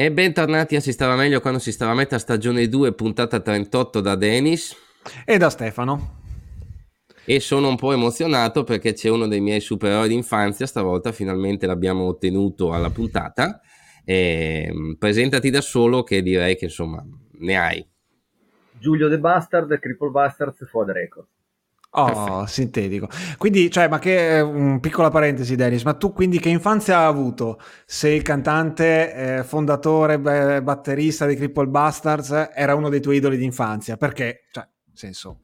E bentornati a Si stava meglio quando si stava a metà stagione 2, puntata 38 da Denis. E da Stefano. E sono un po' emozionato perché c'è uno dei miei supereroi d'infanzia, stavolta finalmente l'abbiamo ottenuto alla puntata. E, mm, presentati da solo che direi che insomma ne hai. Giulio De Bastard, Cripple Bastards, Fuad Record. Oh, Perfetto. sintetico. Quindi, cioè, ma che um, piccola parentesi, Dennis, ma tu quindi che infanzia hai avuto? Sei il cantante, eh, fondatore, beh, batterista di Cripple Bastards, era uno dei tuoi idoli di infanzia, perché, cioè, senso,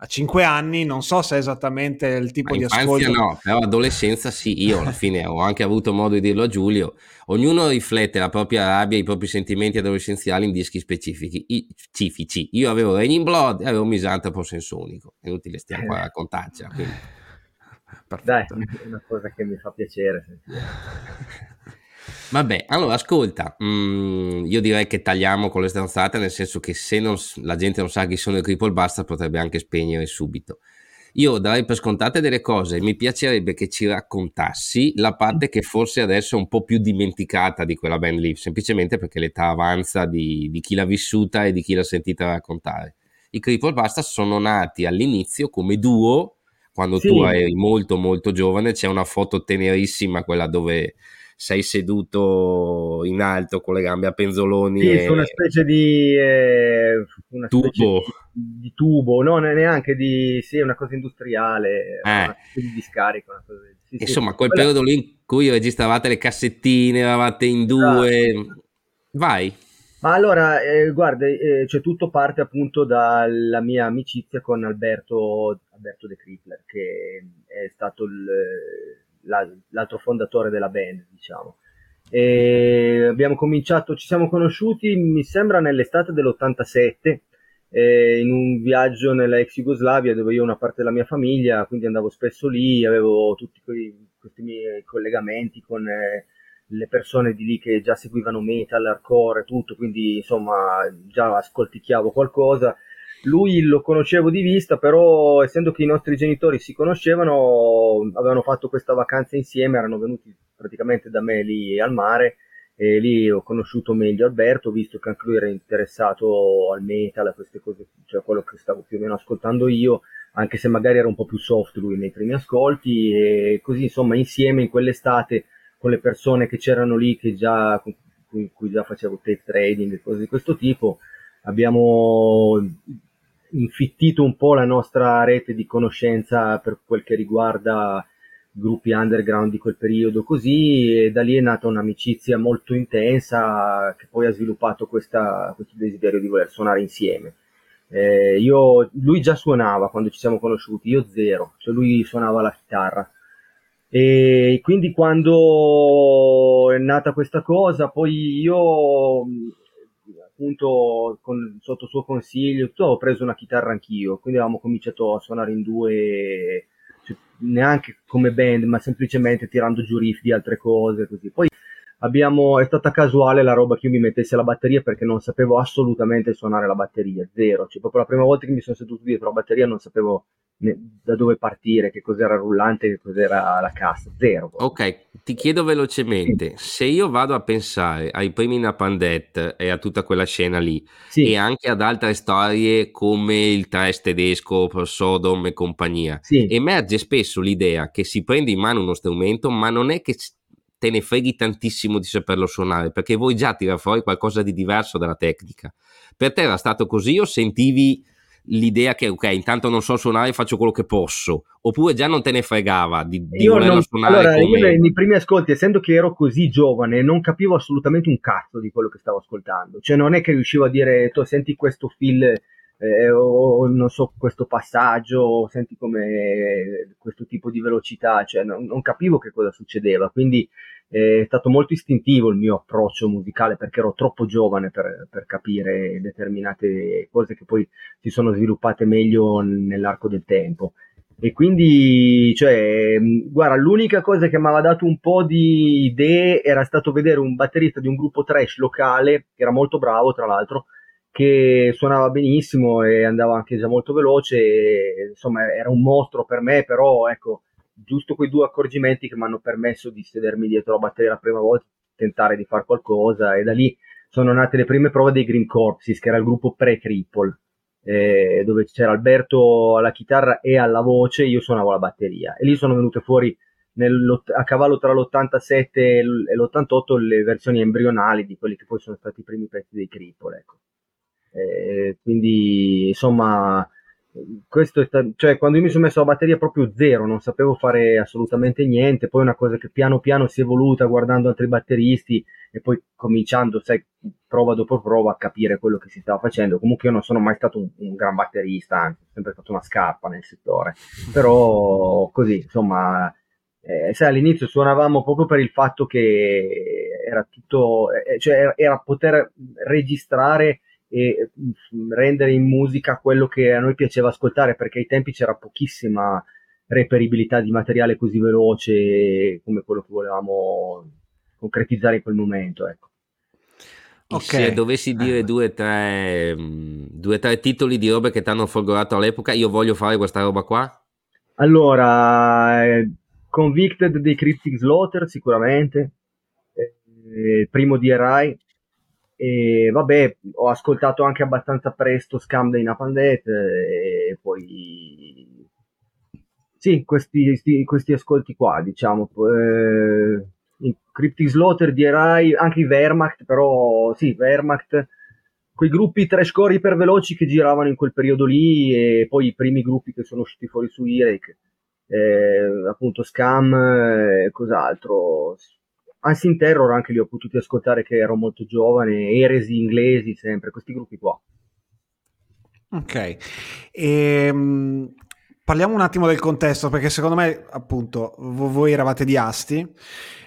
a 5 anni non so se è esattamente il tipo Ma di ascolto. no, però adolescenza sì, io alla fine ho anche avuto modo di dirlo a Giulio. Ognuno riflette la propria rabbia, i propri sentimenti adolescenziali in dischi specifici. specifici. Io avevo Raining Blood e avevo Misanthropo Sensonico. È inutile stiamo qua a raccontarci. Quindi. Dai, è una cosa che mi fa piacere sentire. Vabbè, allora ascolta, mm, io direi che tagliamo con le stanzate, nel senso che se non, la gente non sa chi sono i Cripple Basta potrebbe anche spegnere subito. Io darei per scontate delle cose, mi piacerebbe che ci raccontassi la parte che forse adesso è un po' più dimenticata di quella band lì, semplicemente perché l'età avanza di, di chi l'ha vissuta e di chi l'ha sentita raccontare. I Cripple Basta sono nati all'inizio come duo, quando sì. tu eri molto molto giovane, c'è una foto tenerissima, quella dove sei seduto in alto con le gambe a penzoloni. Sì, e... una specie di eh, una tubo. Specie di, di, tubo, no, neanche di sì, una cosa industriale, eh. una di discarica. Una cosa sì, Insomma, sì. quel Quella... periodo lì in cui registravate le cassettine, eravate in due. Esatto. Vai. Ma allora, eh, guarda, eh, cioè tutto parte appunto dalla mia amicizia con Alberto, Alberto De Crippler, che è stato il la, l'altro fondatore della band, diciamo. E abbiamo cominciato, ci siamo conosciuti, mi sembra, nell'estate dell'87, eh, in un viaggio nella ex Jugoslavia dove io ho una parte della mia famiglia, quindi andavo spesso lì, avevo tutti quei, questi miei collegamenti con eh, le persone di lì che già seguivano metal, hardcore, tutto, quindi insomma già ascolticchiavo qualcosa lui lo conoscevo di vista, però essendo che i nostri genitori si conoscevano, avevano fatto questa vacanza insieme, erano venuti praticamente da me lì al mare e lì ho conosciuto meglio Alberto, visto che anche lui era interessato al metal, a queste cose, cioè quello che stavo più o meno ascoltando io, anche se magari era un po' più soft lui nei primi ascolti e così insomma insieme in quell'estate con le persone che c'erano lì che già con cui, già facevo tape trading e cose di questo tipo abbiamo infittito un po' la nostra rete di conoscenza per quel che riguarda gruppi underground di quel periodo così e da lì è nata un'amicizia molto intensa che poi ha sviluppato questa, questo desiderio di voler suonare insieme. Eh, io, lui già suonava quando ci siamo conosciuti, io zero, cioè lui suonava la chitarra. E quindi quando è nata questa cosa, poi io appunto con, sotto suo consiglio tutto, ho preso una chitarra anch'io, quindi avevamo cominciato a suonare in due, cioè, neanche come band, ma semplicemente tirando giù riff di altre cose, così. Poi abbiamo, è stata casuale la roba che io mi mettessi alla batteria perché non sapevo assolutamente suonare la batteria, zero. Cioè, proprio la prima volta che mi sono seduto dietro la batteria non sapevo da dove partire, che cos'era il rullante, che cos'era la cassa, zero. Ok, ti chiedo velocemente, sì. se io vado a pensare ai primi Napandet e a tutta quella scena lì, sì. e anche ad altre storie come il trash tedesco, Sodom e compagnia, sì. emerge spesso l'idea che si prende in mano uno strumento, ma non è che te ne freghi tantissimo di saperlo suonare, perché vuoi già tirare fuori qualcosa di diverso dalla tecnica. Per te era stato così o sentivi l'idea che ok, intanto non so suonare, faccio quello che posso, oppure già non te ne fregava di, di volerlo non, suonare? Allora, come... io nei primi ascolti, essendo che ero così giovane, non capivo assolutamente un cazzo di quello che stavo ascoltando, cioè non è che riuscivo a dire, tu senti questo fil eh, o non so questo passaggio, senti come questo tipo di velocità, cioè non, non capivo che cosa succedeva, quindi eh, è stato molto istintivo il mio approccio musicale perché ero troppo giovane per, per, capire determinate cose che poi si sono sviluppate meglio nell'arco del tempo. E quindi, cioè, guarda, l'unica cosa che mi aveva dato un po' di idee era stato vedere un batterista di un gruppo trash locale, che era molto bravo tra l'altro, che suonava benissimo e andava anche già molto veloce, e, insomma era un mostro per me, però ecco, giusto quei due accorgimenti che mi hanno permesso di sedermi dietro la batteria la prima volta, tentare di fare qualcosa e da lì sono nate le prime prove dei Green Corpses, che era il gruppo pre-Cripple, eh, dove c'era Alberto alla chitarra e alla voce, io suonavo la batteria. E lì sono venute fuori a cavallo tra l'87 e l'88 le versioni embrionali di quelli che poi sono stati i primi pezzi dei Cripple. Ecco. Eh, quindi insomma questo è stato, cioè quando io mi sono messo la batteria proprio zero, non sapevo fare assolutamente niente, poi una cosa che piano piano si è evoluta guardando altri batteristi e poi cominciando, sai, prova dopo prova a capire quello che si stava facendo. Comunque io non sono mai stato un, un gran batterista, anzi, ho sempre fatto una scarpa nel settore, però così, insomma, eh, sai, all'inizio suonavamo proprio per il fatto che era tutto, eh, cioè era poter registrare e mm, rendere in musica quello che a noi piaceva ascoltare, perché ai tempi c'era pochissima reperibilità di materiale così veloce come quello che volevamo concretizzare in quel momento. Ecco. Okay. Se dovessi dire due o tre, mm, due, tre titoli di robe che ti hanno folgorato all'epoca, io voglio fare questa roba qua. Allora, eh, Convicted dei Cryptic Slaughter sicuramente, eh, primo DRI, e vabbè, ho ascoltato anche abbastanza presto Scam dei Napandet e poi sì, questi, questi ascolti qua, diciamo. Eh, Cryptic Slaughter, DRI, anche i Wehrmacht, però sì, Wehrmacht, quei gruppi trashcore iperveloci che giravano in quel periodo lì e poi i primi gruppi che sono usciti fuori su Irek, eh, appunto Scam e cos'altro Unseen Terror anche li ho potuti ascoltare che ero molto giovane, Eresi inglesi sempre, questi gruppi qua. Ok, ehm, parliamo un attimo del contesto perché secondo me appunto voi eravate di Asti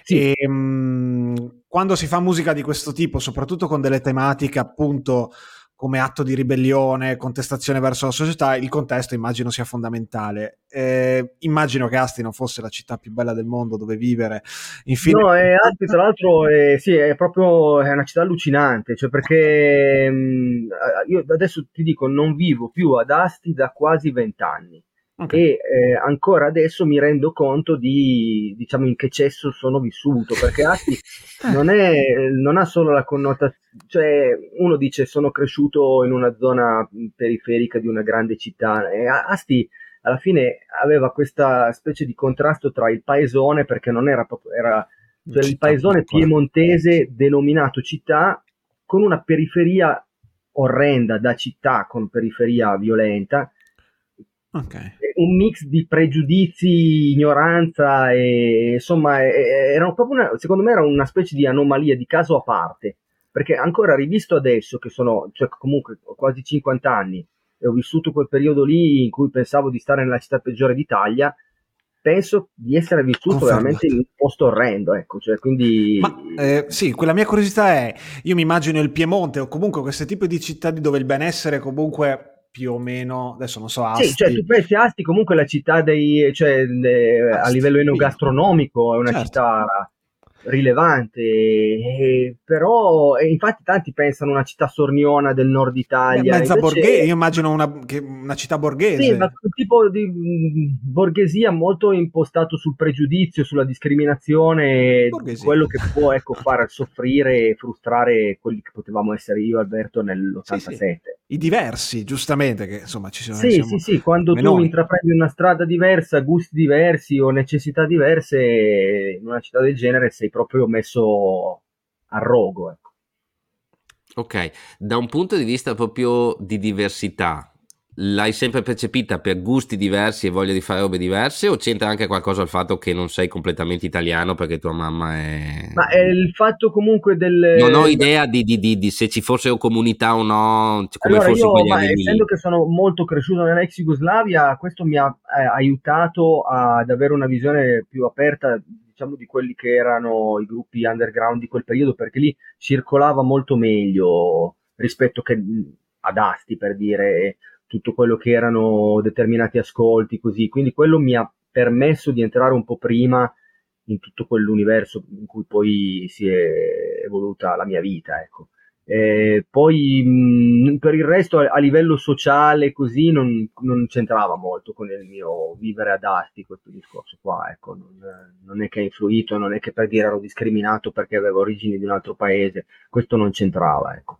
sì. e um, quando si fa musica di questo tipo, soprattutto con delle tematiche appunto come atto di ribellione, contestazione verso la società, il contesto immagino sia fondamentale. Eh, immagino che Asti non fosse la città più bella del mondo dove vivere. Infine... No, è Asti tra l'altro è, sì, è proprio è una città allucinante, cioè perché mh, mm, io adesso ti dico non vivo più ad Asti da quasi vent'anni. Okay. E eh, ancora adesso mi rendo conto di diciamo in che cesso sono vissuto perché Asti eh. non, è, non ha solo la connotazione, cioè uno dice sono cresciuto in una zona periferica di una grande città e Asti alla fine aveva questa specie di contrasto tra il paesone perché non era proprio era cioè il paesone piemontese denominato città con una periferia orrenda da città con periferia violenta Okay. Un mix di pregiudizi, ignoranza e insomma, era proprio una, secondo me era una specie di anomalia, di caso a parte. Perché ancora rivisto adesso, che sono cioè, comunque quasi 50 anni, e ho vissuto quel periodo lì in cui pensavo di stare nella città peggiore d'Italia, penso di essere vissuto Confermo. veramente in un posto orrendo, ecco, cioè, quindi... Ma, eh, sì, quella mia curiosità è, io mi immagino il Piemonte o comunque questo tipo di città dove il benessere comunque più o meno, adesso non so, Asti. Sì, cioè tu pensi Asti comunque la città dei, cioè, de, a livello enogastronomico è una certo. città rilevante, e, però e infatti tanti pensano una città sorniona del nord Italia. Mezza invece... borghese, io immagino una, una, città borghese. Sì, ma un tipo di mm, borghesia molto impostato sul pregiudizio, sulla discriminazione, borghesia. quello che può ecco, far soffrire e frustrare quelli che potevamo essere io e Alberto nell'87. Sì, sì. I diversi, giustamente, che insomma ci sono. Sì, sì, sì, quando menoni. tu intraprendi una strada diversa, gusti diversi o necessità diverse, in una città del genere sei proprio messo a rogo. Ecco. Ok, da un punto di vista proprio di diversità, l'hai sempre percepita per gusti diversi e voglia di fare robe diverse o c'entra anche qualcosa il fatto che non sei completamente italiano perché tua mamma è... Ma è il fatto comunque del... Non ho idea di, di, di, di se ci fossero comunità o no, come allora fosse io, ma essendo che sono molto cresciuto nell'ex Jugoslavia, questo mi ha eh, aiutato ad avere una visione più aperta diciamo di quelli che erano i gruppi underground di quel periodo perché lì circolava molto meglio rispetto che ad Asti per dire tutto quello che erano determinati ascolti, così. Quindi quello mi ha permesso di entrare un po' prima in tutto quell'universo in cui poi si è evoluta la mia vita, ecco. Eh, poi mh, per il resto a, a livello sociale così non, non, c'entrava molto con il mio vivere ad Asti questo discorso qua, ecco, non, non, è che ha influito, non è che per dire ero discriminato perché avevo origini di un altro paese, questo non c'entrava, ecco.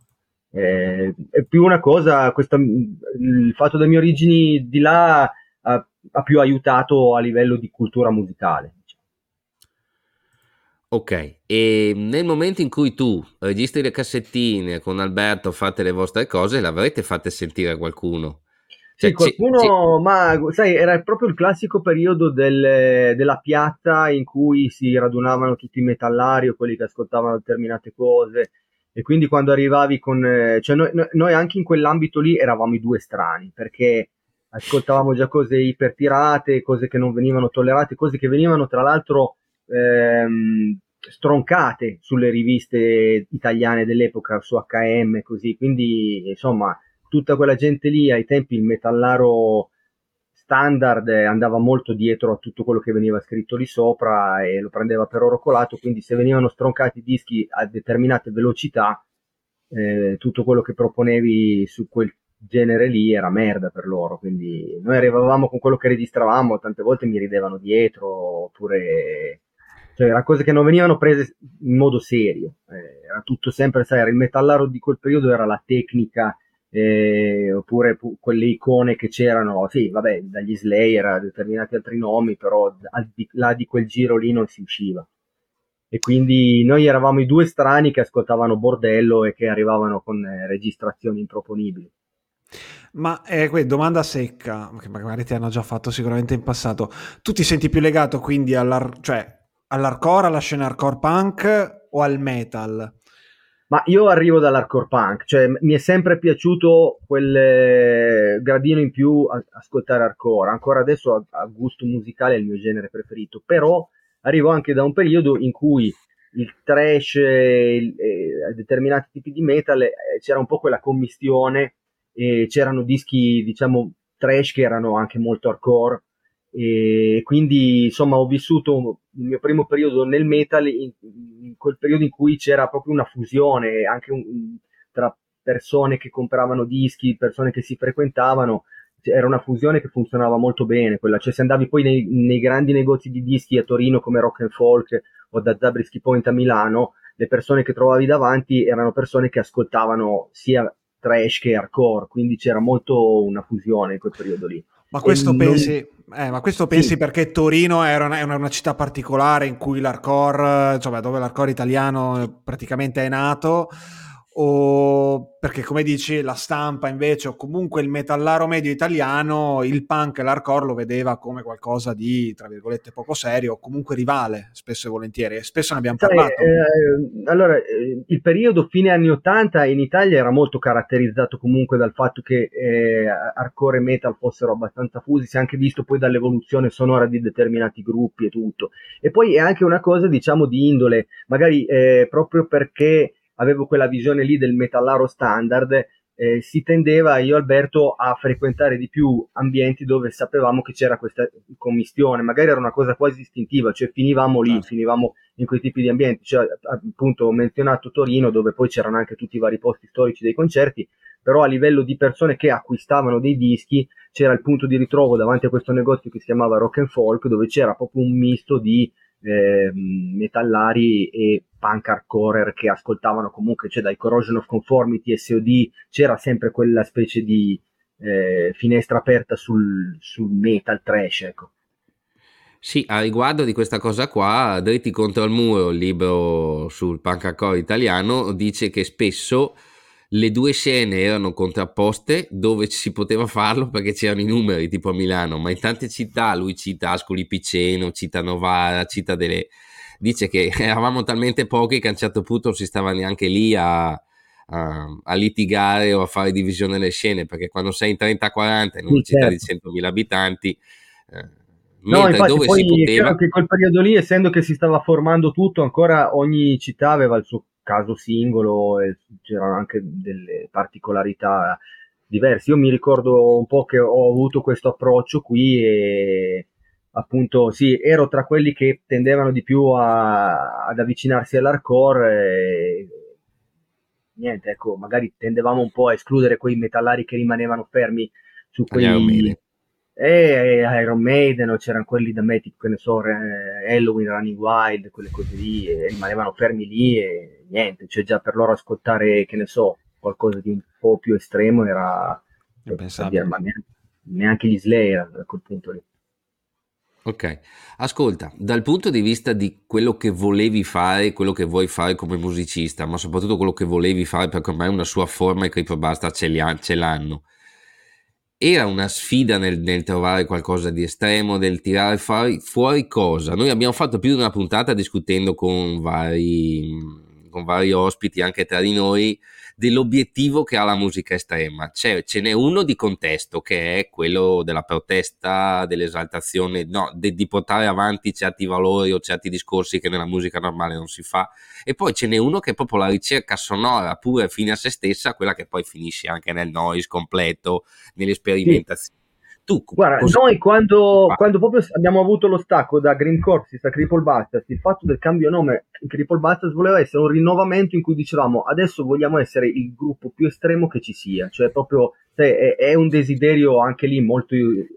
Eh, è più una cosa, questa, il fatto delle mie origini di là ha, ha più aiutato a livello di cultura musicale. Ok, e nel momento in cui tu registri le cassettine con Alberto, fate le vostre cose, l'avrete fatte sentire a qualcuno? Cioè, sì, qualcuno, sì. ma sai, era proprio il classico periodo del, della piazza in cui si radunavano tutti i metallari o quelli che ascoltavano determinate cose. E quindi quando arrivavi con... Cioè noi, noi anche in quell'ambito lì eravamo i due strani, perché ascoltavamo già cose ipertirate, cose che non venivano tollerate, cose che venivano tra l'altro ehm, stroncate sulle riviste italiane dell'epoca, su HM, così. Quindi, insomma, tutta quella gente lì, ai tempi il metallaro standard andava molto dietro a tutto quello che veniva scritto lì sopra e lo prendeva per oro colato, quindi se venivano stroncati i dischi a determinate velocità, eh, tutto quello che proponevi su quel genere lì era merda per loro, quindi noi arrivavamo con quello che registravamo, tante volte mi ridevano dietro, oppure cioè erano cose che non venivano prese in modo serio, eh, era tutto sempre, sai, era il metallaro di quel periodo era la tecnica, eh, oppure pu- quelle icone che c'erano, sì, vabbè, dagli Slayer a determinati altri nomi, però al di là di quel giro lì non si usciva. E quindi noi eravamo i due strani che ascoltavano Bordello e che arrivavano con eh, registrazioni improponibili. Ma eh, domanda secca, che magari ti hanno già fatto sicuramente in passato. Tu ti senti più legato quindi all'ar- cioè, all'hardcore, alla scena hardcore punk o al metal? Ma io arrivo dall'hardcore punk, cioè mi è sempre piaciuto quel eh, gradino in più ascoltare hardcore, ancora adesso a, gusto musicale è il mio genere preferito, però arrivo anche da un periodo in cui il trash e determinati tipi di metal eh, c'era un po' quella commistione e c'erano dischi diciamo trash che erano anche molto hardcore e quindi insomma ho vissuto il mio primo periodo nel metal in, in quel periodo in cui c'era proprio una fusione anche un, tra persone che compravano dischi, persone che si frequentavano, era una fusione che funzionava molto bene, quella, cioè se andavi poi nei, nei grandi negozi di dischi a Torino come Rock and Folk o da Zabriskie Point a Milano, le persone che trovavi davanti erano persone che ascoltavano sia trash che hardcore, quindi c'era molto una fusione in quel periodo lì. Ma questo, pensi, non... eh, ma questo pensi, sì. perché Torino era una, una, città particolare in cui l'hardcore, insomma, dove l'hardcore italiano praticamente è nato, o perché come dici la stampa invece o comunque il metallaro medio italiano il punk e l'hardcore lo vedeva come qualcosa di tra virgolette poco serio o comunque rivale spesso e volentieri. E spesso ne abbiamo parlato. eh, allora eh, il periodo fine anni 80 in Italia era molto caratterizzato comunque dal fatto che eh, hardcore e metal fossero abbastanza fusi. Si è anche visto poi dall'evoluzione sonora di determinati gruppi e tutto. E poi è anche una cosa diciamo di indole. Magari eh, proprio perché avevo quella visione lì del metallaro standard, eh, si tendeva io e Alberto a frequentare di più ambienti dove sapevamo che c'era questa commistione, magari era una cosa quasi istintiva, cioè finivamo lì, ah. finivamo in quei tipi di ambienti, cioè appunto ho menzionato Torino dove poi c'erano anche tutti i vari posti storici dei concerti, però a livello di persone che acquistavano dei dischi c'era il punto di ritrovo davanti a questo negozio che si chiamava Rock and Folk dove c'era proprio un misto di eh, metallari e punk hardcore che ascoltavano comunque, cioè dai Corrosion of Conformity, SOD, c'era sempre quella specie di eh, finestra aperta sul, sul metal trash, ecco. Sì, a riguardo di questa cosa qua, Dritti contro il muro, il libro sul punk hardcore italiano, dice che spesso le due scene erano contrapposte dove si poteva farlo perché c'erano i numeri tipo a Milano, ma in tante città, lui cita Ascoli Piceno, cita Novara, cita delle... dice che eravamo talmente pochi che a un certo punto non si stava neanche lì a, a, a litigare o a fare divisione delle scene, perché quando sei in 30-40 in una sì, città certo. di 100.000 abitanti... Eh, No, infatti dove poi si poteva... che quel periodo lì, essendo che si stava formando tutto, ancora ogni città aveva il suo caso singolo e c'erano anche delle particolarità diverse. Io mi ricordo un po' che ho avuto questo approccio qui e appunto sì, ero tra quelli che tendevano di più a, ad avvicinarsi all'hardcore. niente, ecco, magari tendevamo un po' a escludere quei metallari che rimanevano fermi su quei... E Iron Maiden, o c'erano quelli da me, tipo, che ne so, Halloween, Running Wild, quelle cose lì, e rimanevano fermi lì e niente, cioè già per loro ascoltare, che ne so, qualcosa di un po' più estremo era... Dire, ma neanche, neanche gli Slayer a quel punto lì. Ok, ascolta, dal punto di vista di quello che volevi fare, quello che vuoi fare come musicista, ma soprattutto quello che volevi fare perché ormai una sua forma e Creepypasta ce, ce l'hanno, era una sfida nel, nel, trovare qualcosa di estremo, del tirare fuori, fuori cosa? Noi abbiamo fatto più di una puntata discutendo con vari, con vari ospiti anche tra di noi dell'obiettivo che ha la musica estrema. C'è, ce n'è uno di contesto che è quello della protesta, dell'esaltazione, no, de, di portare avanti certi valori o certi discorsi che nella musica normale non si fa. E poi ce n'è uno che è proprio la ricerca sonora pure fine a se stessa, quella che poi finisce anche nel noise completo, nelle sperimentazioni. Sì tu, Guarda, cosa... noi quando, quando, proprio abbiamo avuto lo stacco da Green Corpses a Cripple Busters, il fatto del cambio nome in Cripple Busters voleva essere un rinnovamento in cui dicevamo adesso vogliamo essere il gruppo più estremo che ci sia, cioè proprio cioè, è, è, un desiderio anche lì molto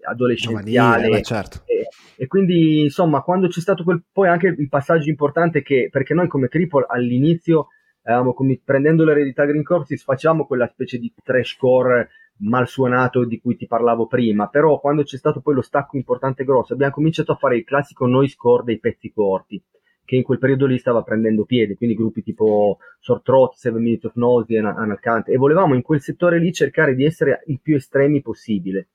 adolescenziale. Giovanile, certo. e, e, quindi insomma quando c'è stato quel, poi anche il passaggio importante che perché noi come Cripple all'inizio avevamo prendendo l'eredità Green Corpses facciamo quella specie di trash core mal suonato di cui ti parlavo prima, però quando c'è stato poi lo stacco importante e grosso abbiamo cominciato a fare il classico noise core dei pezzi corti che in quel periodo lì stava prendendo piede, quindi gruppi tipo Sore Throat, Seven Minutes of Nausea, Analcante, e volevamo in quel settore lì cercare di essere il più estremi possibile,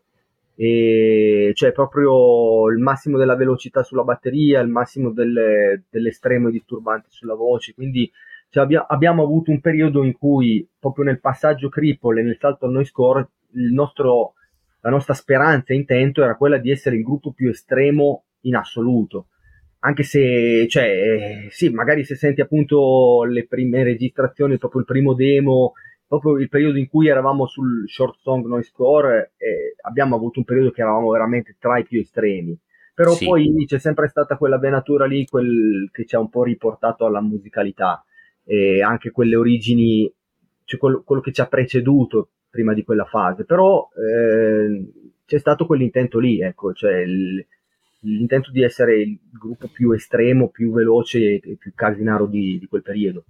e cioè proprio il massimo della velocità sulla batteria, il massimo delle, dell'estremo disturbante sulla voce, quindi cioè abbia, abbiamo avuto un periodo in cui proprio nel passaggio cripple e nel salto al noise core nostro, la nostra speranza e intento era quella di essere il gruppo più estremo in assoluto. Anche se cioè eh, sì magari se senti appunto le prime registrazioni proprio il primo demo proprio il periodo in cui eravamo sul short song noise core eh, abbiamo avuto un periodo che eravamo veramente tra i più estremi. Però sì. poi c'è sempre stata quella venatura lì quel che ci ha un po' riportato alla musicalità. E anche quelle origini, cioè quello, quello, che ci ha preceduto prima di quella fase, però eh, c'è stato quell'intento lì, ecco, cioè il, l'intento di essere il gruppo più estremo, più veloce e più casinaro di, di quel periodo.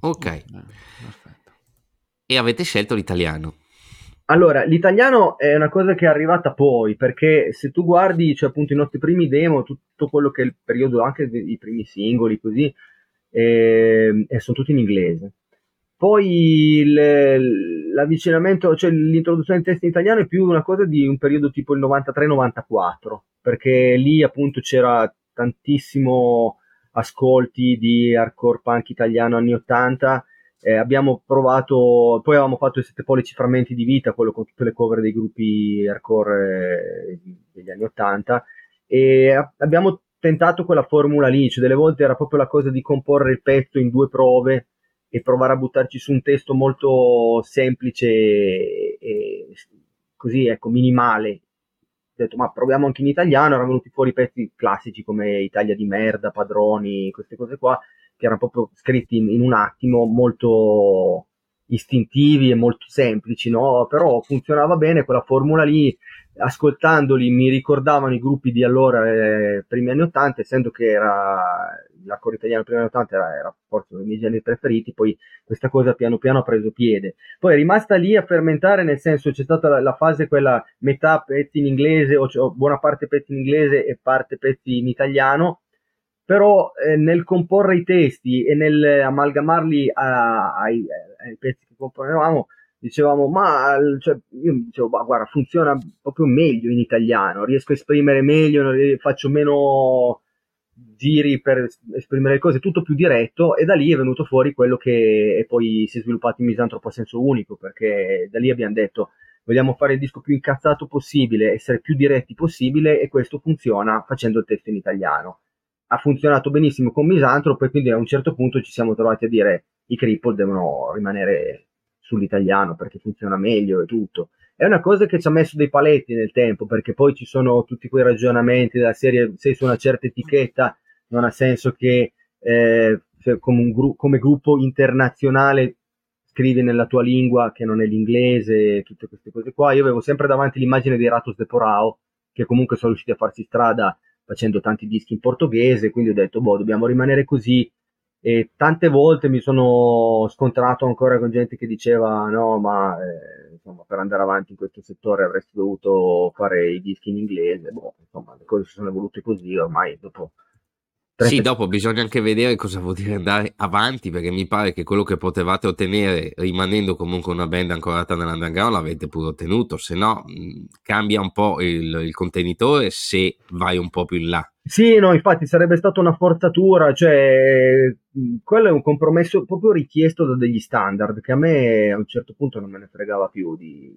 Ok, eh, perfetto. E avete scelto l'italiano? Allora, l'italiano è una cosa che è arrivata poi, perché se tu guardi, cioè appunto i nostri primi demo, tutto quello che è il periodo, anche dei primi singoli, così, e, e sono tutti in inglese. Poi il, l'avvicinamento, cioè l'introduzione del testo in italiano è più una cosa di un periodo tipo il 93-94, perché lì appunto c'era tantissimo ascolti di hardcore punk italiano anni 80. Eh, abbiamo provato, poi avevamo fatto i sette pollici frammenti di vita, quello con tutte le cover dei gruppi hardcore eh, degli anni 80, e abbiamo tentato quella formula lì, cioè delle volte era proprio la cosa di comporre il pezzo in due prove e provare a buttarci su un testo molto semplice e, così, ecco, minimale. Ho detto, ma proviamo anche in italiano, erano venuti fuori pezzi classici come Italia di merda, Padroni, queste cose qua, che erano proprio scritti in, in un attimo, molto istintivi e molto semplici, no? Però funzionava bene quella formula lì, ascoltandoli mi ricordavano i gruppi di allora, eh, primi anni 80, essendo che era l'accordo italiano primi anni 80 era, era forse uno dei miei generi preferiti, poi questa cosa piano piano ha preso piede. Poi è rimasta lì a fermentare, nel senso c'è stata la, la fase quella metà pezzi in inglese o, o, buona parte pezzi in inglese e parte pezzi in italiano, però eh, nel comporre i testi e nel amalgamarli a, ai, ai pezzi che componevamo dicevamo ma cioè, io dicevo ma guarda funziona proprio meglio in italiano riesco a esprimere meglio faccio meno giri per esprimere le cose tutto più diretto e da lì è venuto fuori quello che poi si è sviluppato in Misantropo a senso unico perché da lì abbiamo detto vogliamo fare il disco più incazzato possibile essere più diretti possibile e questo funziona facendo il testo in italiano ha funzionato benissimo con Misantropo e quindi a un certo punto ci siamo trovati a dire i cripple devono rimanere sull'italiano perché funziona meglio e tutto. È una cosa che ci ha messo dei paletti nel tempo perché poi ci sono tutti quei ragionamenti della serie sei su una certa etichetta non ha senso che eh, come, gru- come gruppo internazionale scrivi nella tua lingua che non è l'inglese, tutte queste cose qua. Io avevo sempre davanti l'immagine di Ratos de Porao, che comunque sono riusciti a farsi strada facendo tanti dischi in portoghese, quindi ho detto, boh, dobbiamo rimanere così. E tante volte mi sono scontrato ancora con gente che diceva, no, ma eh, insomma, per andare avanti in questo settore avresti dovuto fare i dischi in inglese. Boh, insomma, le cose si sono evolute così, ormai dopo sì, dopo bisogna anche vedere cosa vuol dire andare avanti, perché mi pare che quello che potevate ottenere rimanendo comunque una band ancorata nell'underground l'avete pure ottenuto, se no cambia un po' il, il, contenitore se vai un po' più in là. Sì, no, infatti sarebbe stata una forzatura, cioè quello è un compromesso proprio richiesto da degli standard che a me a un certo punto non me ne fregava più di,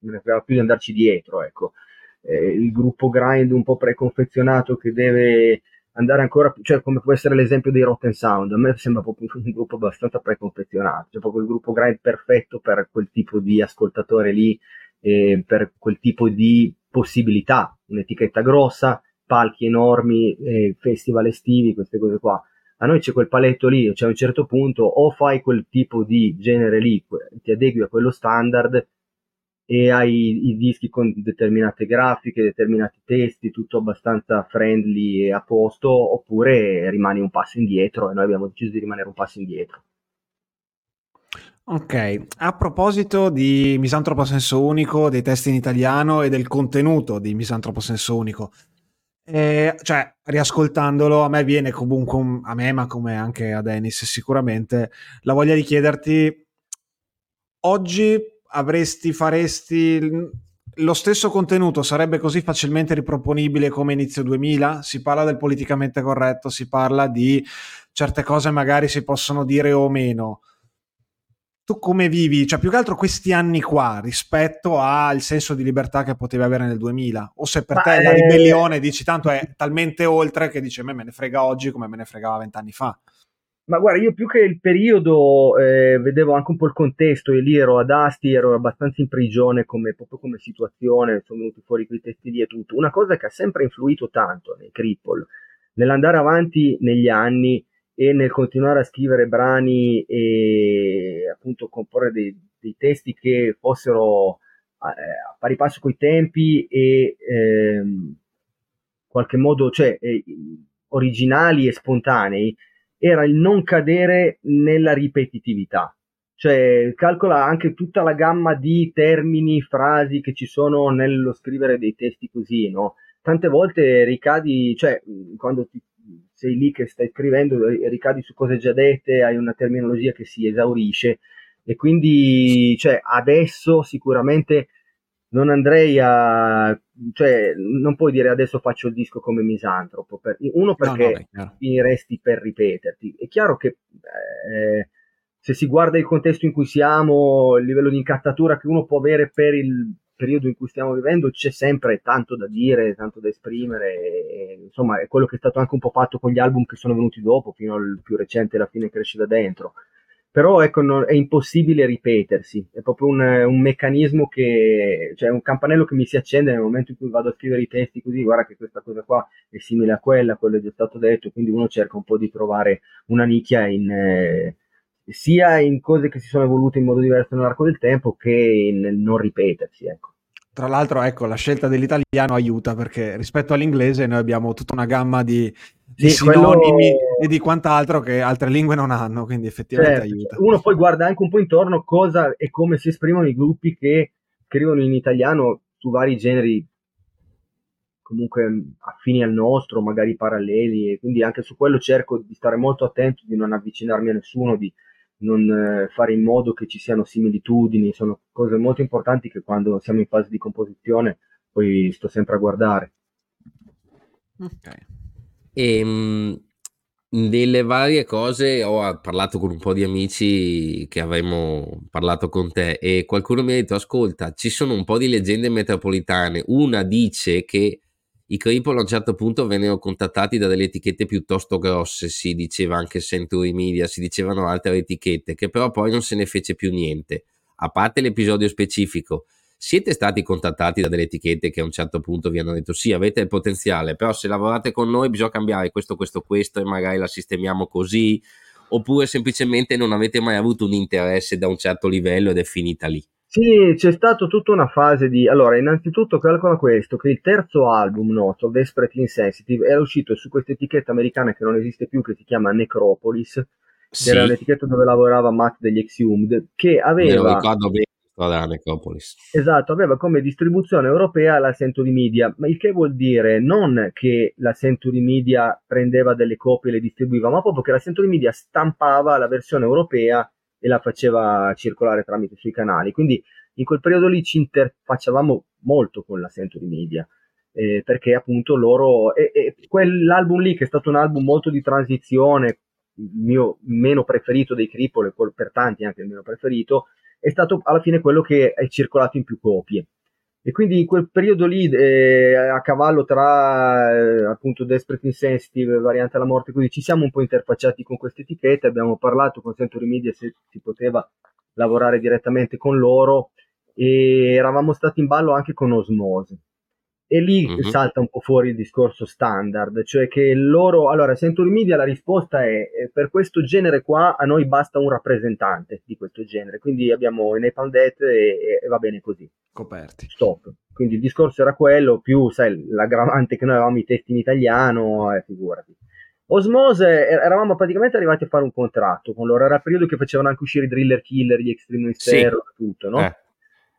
me ne fregava più di andarci dietro, ecco eh, il gruppo grind un po' preconfezionato che deve andare ancora più, cioè come può essere l'esempio dei Rotten Sound, a me sembra proprio un gruppo abbastanza preconfezionato, cioè proprio il gruppo grind perfetto per quel tipo di ascoltatore lì, eh, per quel tipo di possibilità, un'etichetta grossa, palchi enormi, eh, festival estivi, queste cose qua. A noi c'è quel paletto lì, cioè a un certo punto o fai quel tipo di genere lì, ti adegui a quello standard, e hai i dischi con determinate grafiche, determinati testi, tutto abbastanza friendly e a posto, oppure rimani un passo indietro e noi abbiamo deciso di rimanere un passo indietro. Ok, a proposito di Misantropo Senso Unico, dei testi in italiano e del contenuto di Misantropo Senso Unico, eh, cioè riascoltandolo a me viene comunque, un, a me ma come anche a Dennis sicuramente, la voglia di chiederti oggi avresti, faresti lo stesso contenuto sarebbe così facilmente riproponibile come inizio 2000? Si parla del politicamente corretto, si parla di certe cose magari si possono dire o meno. Tu come vivi, cioè più che altro questi anni qua rispetto al senso di libertà che potevi avere nel 2000? O se per Ma te è... la ribellione dici tanto è talmente oltre che dici a me me ne frega oggi come me ne fregava vent'anni fa? Ma guarda, io più che il periodo eh, vedevo anche un po' il contesto e lì ero ad Asti, ero abbastanza in prigione come, proprio come situazione, sono venuti fuori quei testi lì e tutto. Una cosa che ha sempre influito tanto nei Cripple, nell'andare avanti negli anni e nel continuare a scrivere brani e appunto comporre dei, dei testi che fossero eh, a pari passo coi tempi e eh, in qualche modo cioè, eh, originali e spontanei, era il non cadere nella ripetitività. Cioè, calcola anche tutta la gamma di termini, frasi che ci sono nello scrivere dei testi così, no? Tante volte ricadi, cioè, quando ti, sei lì che stai scrivendo, ricadi su cose già dette, hai una terminologia che si esaurisce e quindi, cioè, adesso sicuramente non andrei a cioè non puoi dire adesso faccio il disco come misantropo per, uno perché no, no, finiresti per ripeterti. È chiaro che eh, se si guarda il contesto in cui siamo il livello di incattatura che uno può avere per il periodo in cui stiamo vivendo c'è sempre tanto da dire tanto da esprimere e, insomma è quello che è stato anche un po' fatto con gli album che sono venuti dopo fino al più recente La fine cresce da dentro però ecco, non, è impossibile ripetersi, è proprio un, un, meccanismo che, cioè un campanello che mi si accende nel momento in cui vado a scrivere i testi così, guarda che questa cosa qua è simile a quella, quello è già stato detto, quindi uno cerca un po' di trovare una nicchia in, eh, sia in cose che si sono evolute in modo diverso nell'arco del tempo che nel non ripetersi, ecco. Tra l'altro, ecco, la scelta dell'italiano aiuta perché rispetto all'inglese noi abbiamo tutta una gamma di, di sì, sinonimi quello... e di quant'altro che altre lingue non hanno, quindi effettivamente certo. aiuta. Uno poi guarda anche un po' intorno cosa e come si esprimono i gruppi che scrivono in italiano su vari generi comunque affini al nostro, magari paralleli, e quindi anche su quello cerco di stare molto attento, di non avvicinarmi a nessuno, di non eh, fare in modo che ci siano similitudini, sono cose molto importanti che quando siamo in fase di composizione poi sto sempre a guardare. Ok. E, ehm, delle varie cose ho parlato con un po' di amici che avremmo parlato con te e qualcuno mi ha detto ascolta ci sono un po' di leggende metropolitane una dice che i Cripple a un certo punto vennero contattati da delle etichette piuttosto grosse, si diceva anche Century Media, si dicevano altre etichette, che però poi non se ne fece più niente. A parte l'episodio specifico, siete stati contattati da delle etichette che a un certo punto vi hanno detto sì, avete il potenziale, però se lavorate con noi bisogna cambiare questo, questo, questo e magari la sistemiamo così, oppure semplicemente non avete mai avuto un interesse da un certo livello ed è finita lì? Sì, c'è stata tutta una fase di... Allora, innanzitutto calcola questo, che il terzo album nostro, Desperate Insensitive, era uscito su questa etichetta americana che non esiste più, che si chiama Necropolis, sì. era l'etichetta dove lavorava Matt degli Exhumed, che aveva... Me lo ricordo bene della Necropolis. Esatto, aveva come distribuzione europea la Century Media, ma il che vuol dire non che la Century Media prendeva delle copie e le distribuiva, ma proprio che la Century Media stampava la versione europea e la faceva circolare tramite sui canali. Quindi in quel periodo lì ci interfacciavamo molto con la Century Media. Eh, perché appunto loro e, e quell'album lì che è stato un album molto di transizione il mio meno preferito dei Cripple, per tanti anche il meno preferito, è stato alla fine quello che è circolato in più copie. E quindi in quel periodo lì, eh, a cavallo tra eh, appunto Desperate Insensitive, Variante alla Morte, così ci siamo un po' interfacciati con queste etichette, abbiamo parlato con Century Media se si poteva lavorare direttamente con loro e eravamo stati in ballo anche con Osmose. E lì mm-hmm. salta un po' fuori il discorso standard, cioè che loro, allora Century Media la risposta è per questo genere qua a noi basta un rappresentante di questo genere, quindi abbiamo i Napalm Death e, e va bene così. Coperti. Stop. Quindi il discorso era quello, più sai, l'aggravante che noi avevamo i testi in italiano, eh, figurati. Osmose, eravamo praticamente arrivati a fare un contratto con loro, era il periodo che facevano anche uscire i Driller Killer, gli Extreme Terror, sì. tutto, no? Eh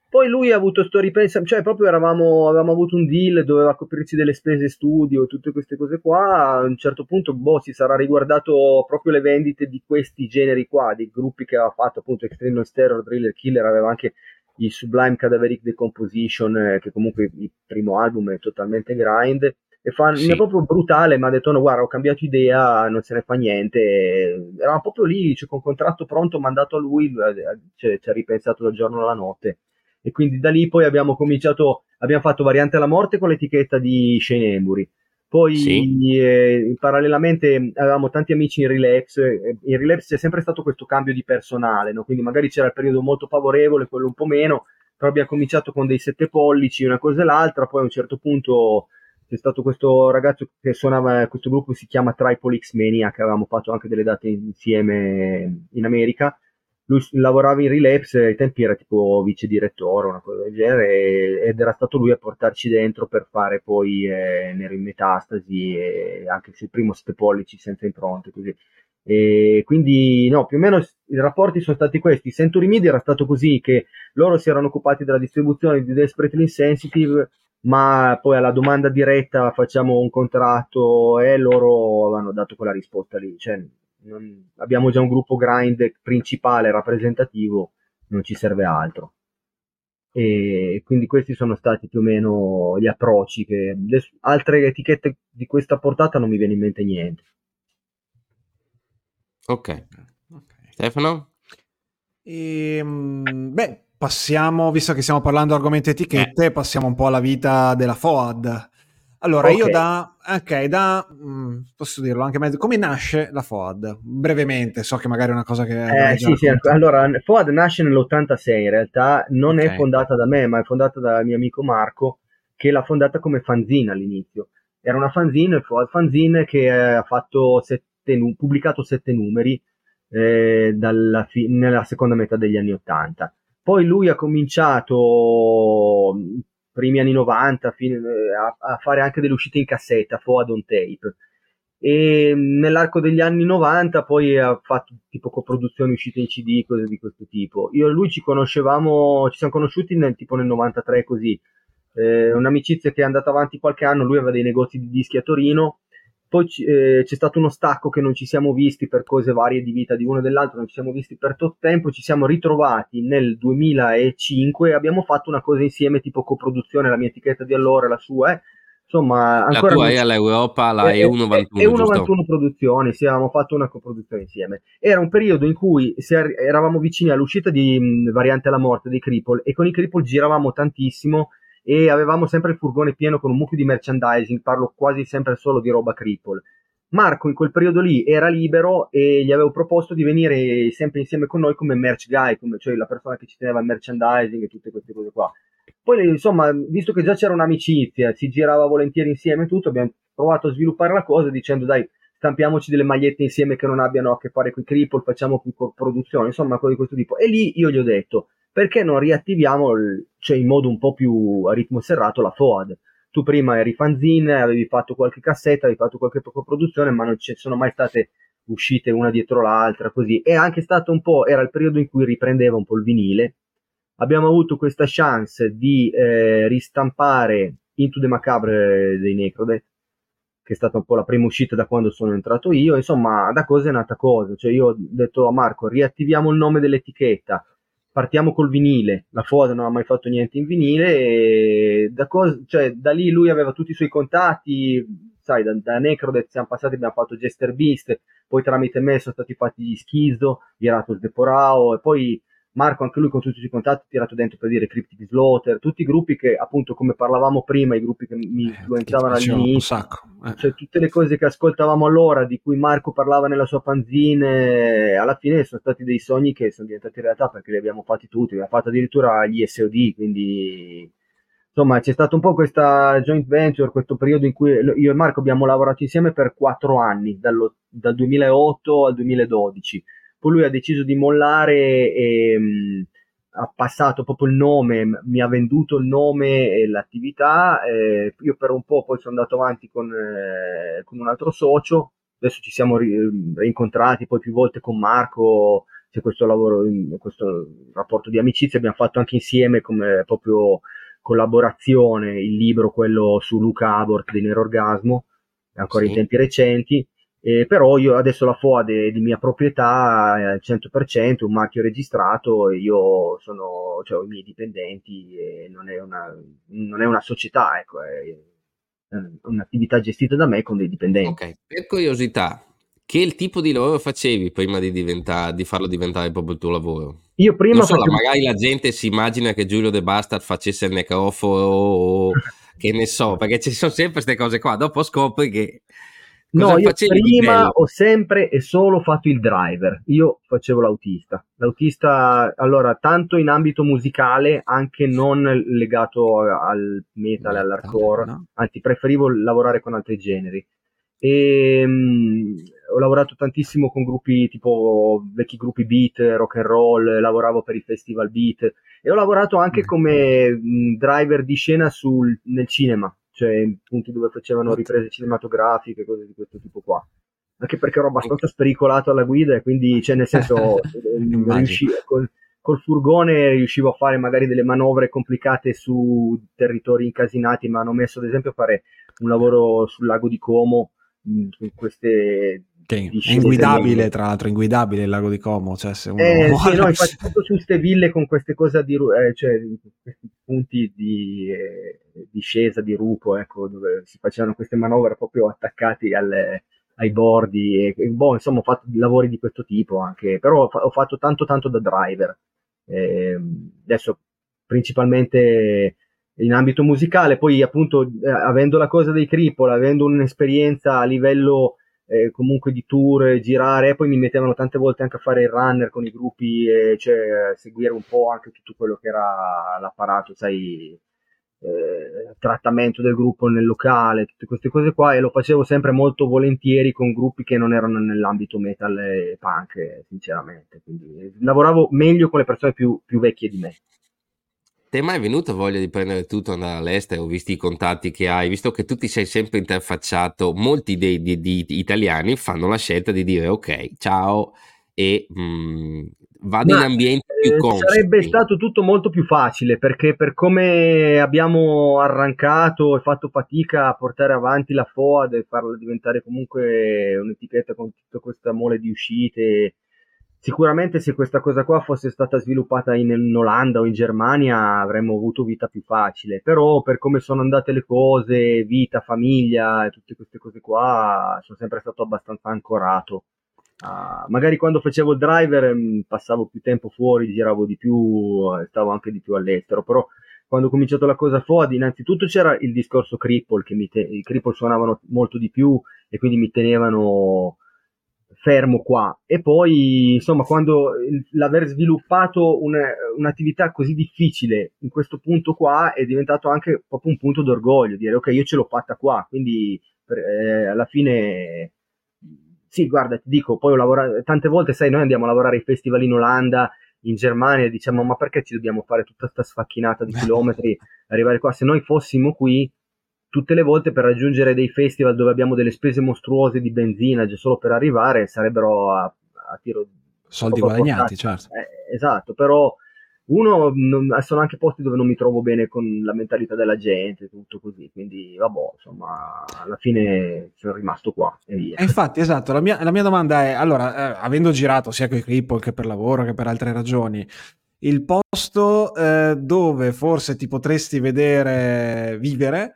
poi lui ha avuto sto ripensamento, cioè proprio eravamo, avevamo avuto un deal, doveva coprirci delle spese studio, tutte queste cose qua. A un certo punto, boh, si sarà riguardato proprio le vendite di questi generi qua, di gruppi che aveva fatto appunto Extreme Noise Terror, Thriller Killer, aveva anche il Sublime Cadaveric Decomposition, eh, che comunque il primo album è totalmente grind. E fa, sì. è proprio brutale, ma ha detto: No, guarda, ho cambiato idea, non se ne fa niente. Eravamo proprio lì, cioè, con contratto pronto, mandato a lui, eh, cioè, ci ha ripensato dal giorno alla notte e quindi da lì poi abbiamo cominciato, abbiamo fatto variante alla morte con l'etichetta di Shane Embury. Poi sì. eh, parallelamente avevamo tanti amici in Relapse, in Relapse c'è sempre stato questo cambio di personale, no? quindi magari c'era il periodo molto favorevole, quello un po' meno, però abbiamo cominciato con dei sette pollici, una cosa e l'altra, poi a un certo punto c'è stato questo ragazzo che suonava, questo gruppo si chiama Tripol X Mania, che avevamo fatto anche delle date insieme in America, lui lavorava in Relapse, ai tempi era tipo vice direttore, una cosa del genere, ed era stato lui a portarci dentro per fare poi eh, Nero in Metastasi e anche il primo sette pollici senza impronte, così. E quindi no, più o meno i rapporti sono stati questi. Century Media era stato così che loro si erano occupati della distribuzione di Desperately Insensitive, ma poi alla domanda diretta facciamo un contratto e loro avevano dato quella risposta lì. Cioè, non, abbiamo già un gruppo grind principale, rappresentativo, non ci serve altro. E quindi questi sono stati più o meno gli approcci che le, altre etichette di questa portata non mi viene in mente niente. Ok, okay. Stefano? E, ehm, beh, passiamo, visto che stiamo parlando di argomenti etichette, eh. passiamo un po' alla vita della FOAD. Allora, okay. io da... Ok, da... Mm, posso dirlo anche mezzo... Come nasce la FOAD? Brevemente, so che magari è una cosa che... Eh, sì, sì, allora, FOAD nasce nell'86, in realtà non okay. è fondata da me, ma è fondata dal mio amico Marco, che l'ha fondata come fanzine all'inizio. Era una fanzine, FOAD fanzine che ha fatto sette, pubblicato sette numeri eh, fi- nella seconda metà degli anni 80. Poi lui ha cominciato primi anni 90 fine, eh, a, a, fare anche delle uscite in cassetta, forward on tape. E nell'arco degli anni 90 poi ha fatto tipo coproduzioni, uscite in CD, cose di questo tipo. Io e lui ci conoscevamo, ci siamo conosciuti nel, tipo nel 93 così. Eh, un'amicizia che è andata avanti qualche anno, lui aveva dei negozi di dischi a Torino poi eh, c'è stato uno stacco che non ci siamo visti per cose varie di vita di uno e dell'altro, non ci siamo visti per tot tempo, ci siamo ritrovati nel 2005 e abbiamo fatto una cosa insieme tipo coproduzione, la mia etichetta di allora, la sua, eh. insomma ancora... La tua è all'Europa, la è, E191 E191 Produzioni, sì, avevamo fatto una coproduzione insieme. Era un periodo in cui eravamo vicini all'uscita di mh, Variante alla Morte dei Cripple e con i Cripple giravamo tantissimo e avevamo sempre il furgone pieno con un mucchio di merchandising, parlo quasi sempre solo di roba cripple. Marco in quel periodo lì era libero e gli avevo proposto di venire sempre insieme con noi come merch guy, come, cioè la persona che ci teneva il merchandising e tutte queste cose qua. Poi, insomma, visto che già c'era un'amicizia, si girava volentieri insieme tutto, abbiamo provato a sviluppare la cosa dicendo dai, stampiamoci delle magliette insieme che non abbiano a che fare con i cripple, facciamo più produzione, insomma, cose di questo tipo. E lì io gli ho detto, perché non riattiviamo, il, cioè in modo un po' più a ritmo serrato, la FOAD? Tu prima eri fanzine, avevi fatto qualche cassetta, avevi fatto qualche produzione, ma non ci sono mai state uscite una dietro l'altra, così. È anche stato un po', era il periodo in cui riprendeva un po' il vinile. Abbiamo avuto questa chance di eh, ristampare Into the Macabre dei Necrodet, che è stata un po' la prima uscita da quando sono entrato io. Insomma, da cosa è nata cosa. Cioè, io ho detto a Marco, riattiviamo il nome dell'etichetta, partiamo col vinile. La Foda non ha mai fatto niente in vinile, da, cosa, cioè, da lì lui aveva tutti i suoi contatti, sai, da, da Necrodet siamo passati, abbiamo fatto Jester Beast, poi tramite me sono stati fatti gli Schizo, gli Eratos de Porao, e poi Marco anche lui con tutti i contatti tirato dentro per dire Cryptic Slaughter, tutti i gruppi che appunto come parlavamo prima, i gruppi che mi eh, influenzavano all'inizio, eh. cioè tutte le cose che ascoltavamo allora, di cui Marco parlava nella sua fanzine, alla fine sono stati dei sogni che sono diventati realtà perché li abbiamo fatti tutti, abbiamo fatto addirittura gli SOD, quindi insomma c'è stata un po' questa joint venture, questo periodo in cui io e Marco abbiamo lavorato insieme per quattro anni, dallo, dal 2008 al 2012. Poi lui ha deciso di mollare e mh, mm, ha passato proprio il nome, mi ha venduto il nome e l'attività. Eh, io per un po' poi sono andato avanti con, eh, con un altro socio. Adesso ci siamo rincontrati poi più volte con Marco c'è questo lavoro, questo rapporto di amicizia, abbiamo fatto anche insieme come proprio collaborazione il libro, quello su Luca Abort di Nerorgasmo, ancora sì. in tempi recenti, eh, però io adesso la FOAD è di mia proprietà al 100%, un marchio registrato, io sono, cioè, ho i miei dipendenti e non è una, non è una società, ecco, è un'attività gestita da me con dei dipendenti. Ok, per curiosità, che il tipo di lavoro facevi prima di, di farlo diventare proprio il tuo lavoro? Io prima non so, facevo... magari la gente si immagina che Giulio De Bastard facesse il necroforo o che ne so, perché ci sono sempre queste cose qua, dopo scopri che Cosa no, io prima ho sempre e solo fatto il driver, io facevo l'autista. L'autista, allora, tanto in ambito musicale, anche non legato al metal, e all'hardcore, no? anzi preferivo lavorare con altri generi. E, um, ho lavorato tantissimo con gruppi tipo vecchi gruppi beat, rock and roll, lavoravo per i festival beat e ho lavorato anche mm. come um, driver di scena sul, nel cinema, cioè punti dove facevano riprese cinematografiche, cose di questo tipo qua. Anche perché ero abbastanza spericolato alla guida e quindi, cioè, nel senso, riuscivo, col, col furgone riuscivo a fare magari delle manovre complicate su territori incasinati, ma hanno messo ad esempio a fare un lavoro sul lago di Como con queste che è inguidabile, tra l'altro, inguidabile il lago di Como. Cioè, se uno eh, sì, no, infatti, tutto su queste ville con queste cose di eh, cioè, questi punti di eh, discesa di rupo, ecco, dove si facevano queste manovre proprio attaccati alle, ai bordi. E, e, boh, insomma, ho fatto lavori di questo tipo anche, però ho, ho fatto tanto, tanto da driver. Eh, adesso, principalmente in ambito musicale, poi appunto eh, avendo la cosa dei cripple, avendo un'esperienza a livello eh, comunque di tour, girare, poi mi mettevano tante volte anche a fare il runner con i gruppi, e cioè seguire un po' anche tutto quello che era l'apparato, sai, eh, trattamento del gruppo nel locale, tutte queste cose qua, e lo facevo sempre molto volentieri con gruppi che non erano nell'ambito metal e punk, sinceramente. Quindi lavoravo meglio con le persone più, più vecchie di me. Ti è mai venuta voglia di prendere tutto e andare all'estero, visti i contatti che hai, visto che tu ti sei sempre interfacciato, molti dei, di, di italiani fanno la scelta di dire ok, ciao e mh, mm, vado Ma, in ambienti più consci. Sarebbe stato tutto molto più facile perché per come abbiamo arrancato e fatto fatica a portare avanti la FOAD e farla diventare comunque un'etichetta con tutta questa mole di uscite Sicuramente se questa cosa qua fosse stata sviluppata in, in, Olanda o in Germania avremmo avuto vita più facile, però per come sono andate le cose, vita, famiglia e tutte queste cose qua, sono sempre stato abbastanza ancorato. Uh, magari quando facevo il driver mm, passavo più tempo fuori, giravo di più, eh, stavo anche di più all'estero, però quando ho cominciato la cosa FOAD, innanzitutto c'era il discorso cripple, che mi te- i cripple suonavano molto di più e quindi mi tenevano fermo qua. E poi, insomma, quando l'aver sviluppato un, un'attività così difficile in questo punto qua è diventato anche proprio un punto d'orgoglio, dire ok, io ce l'ho fatta qua, quindi per, eh, alla fine... Sì, guarda, ti dico, poi ho lavorato, tante volte, sai, noi andiamo a lavorare ai festival in Olanda, in Germania, e diciamo, ma perché ci dobbiamo fare tutta questa sfacchinata di chilometri, arrivare qua? Se noi fossimo qui, tutte le volte per raggiungere dei festival dove abbiamo delle spese mostruose di benzina già solo per arrivare sarebbero a, a tiro soldi guadagnati, certo. Eh, esatto, però uno non, sono anche posti dove non mi trovo bene con la mentalità della gente, tutto così, quindi vabbè, insomma, alla fine sono rimasto qua e via. E infatti, esatto, la mia, la mia domanda è, allora, eh, avendo girato sia con i Cripple che per lavoro che per altre ragioni, il posto eh, dove forse ti potresti vedere vivere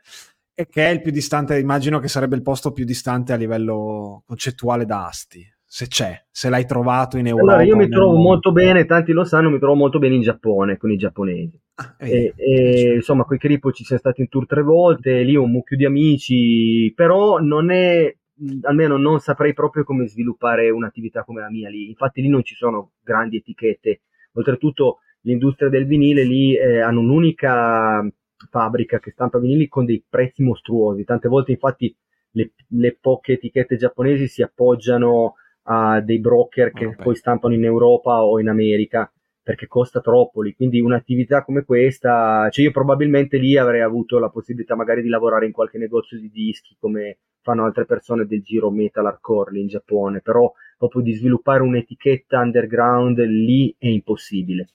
e che è il più distante, immagino che sarebbe il posto più distante a livello concettuale da Asti, se c'è, se l'hai trovato in Europa. Allora, io mi trovo molto bene, tanti lo sanno, mi trovo molto bene in Giappone, con i giapponesi. Ah, e, e, insomma, con i Kripo ci siamo stati in tour tre volte, lì ho un mucchio di amici, però non è, almeno non saprei proprio come sviluppare un'attività come la mia lì. Infatti lì non ci sono grandi etichette. Oltretutto l'industria del vinile lì eh, hanno un'unica fabbrica che stampa vinili con dei prezzi mostruosi. Tante volte, infatti, le, le poche etichette giapponesi si appoggiano a dei broker che okay. poi stampano in Europa o in America perché costa troppo lì. Quindi un'attività come questa, cioè io probabilmente lì avrei avuto la possibilità magari di lavorare in qualche negozio di dischi come fanno altre persone del giro metal hardcore lì in Giappone, però proprio di sviluppare un'etichetta underground lì è impossibile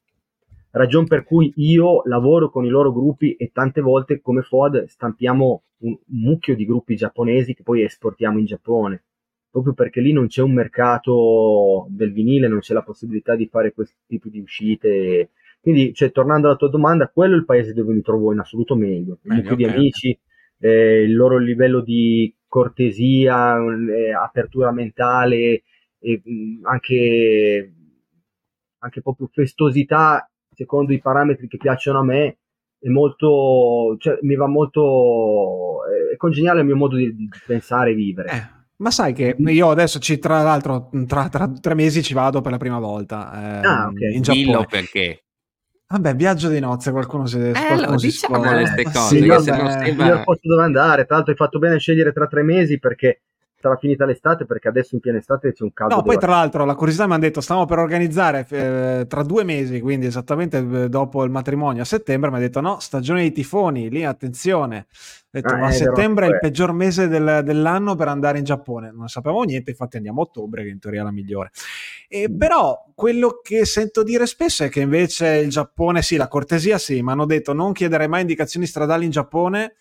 ragion per cui io lavoro con i loro gruppi e tante volte come FOD stampiamo un mucchio di gruppi giapponesi che poi esportiamo in Giappone, proprio perché lì non c'è un mercato del vinile, non c'è la possibilità di fare questo tipo di uscite. Quindi, cioè, tornando alla tua domanda, quello è il paese dove mi trovo in assoluto meglio. Un mucchio okay. di amici, eh, il loro livello di cortesia, eh, apertura mentale, e, mh, anche, anche proprio festosità secondo i parametri che piacciono a me, è molto, cioè, mi va molto, è congeniale il mio modo di, di pensare e vivere. Eh. Ma sai che io adesso, ci, tra l'altro, tra, tra, tre mesi ci vado per la prima volta eh, ah, okay. in Giappone. Dillo perché. Vabbè, viaggio di nozze, qualcuno si eh, qualcuno si diciamo queste cose. Sì, vabbè, non sembra... Io posto dove andare, tra l'altro hai fatto bene a scegliere tra tre mesi perché sarà finita l'estate perché adesso in piena estate c'è un caldo. No, poi tra l'altro la curiosità mi hanno detto stiamo per organizzare eh, tra due mesi, quindi esattamente eh, dopo il matrimonio a settembre, mi ha detto no, stagione dei tifoni, lì attenzione. Detto, ah, ma settembre è il peggior mese del, dell'anno per andare in Giappone. Non sapevamo niente, infatti andiamo a ottobre, che in teoria è la migliore. E, però quello che sento dire spesso è che invece il Giappone, sì, la cortesia sì, mi hanno detto non chiedere mai indicazioni stradali in Giappone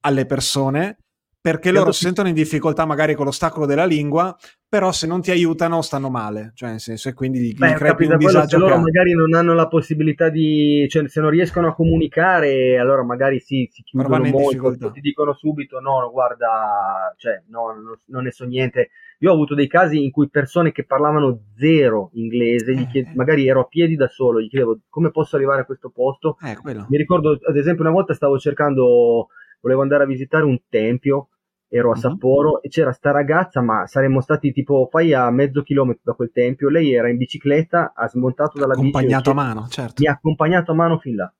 alle persone perché loro si sentono in difficoltà magari con l'ostacolo della lingua, però se non ti aiutano stanno male, cioè nel senso e quindi Beh, gli crei un disagio. Se loro magari non hanno la possibilità di, cioè se non riescono a comunicare, allora magari sì, si chiudono molto, ti dicono subito no, no guarda, cioè no, no, non ne so niente. Io ho avuto dei casi in cui persone che parlavano zero inglese, eh, chied- eh. magari ero a piedi da solo, gli chiedevo come posso arrivare a questo posto. Eh, Mi ricordo ad esempio una volta stavo cercando, volevo andare a visitare un tempio ero a. Sapporo e c'era sta ragazza, ma saremmo stati tipo fai a mezzo chilometro da quel tempio. Lei era in bicicletta, ha smontato dalla bici. Accompagnato a mano, certo. Mi ha accompagnato a mano fin là.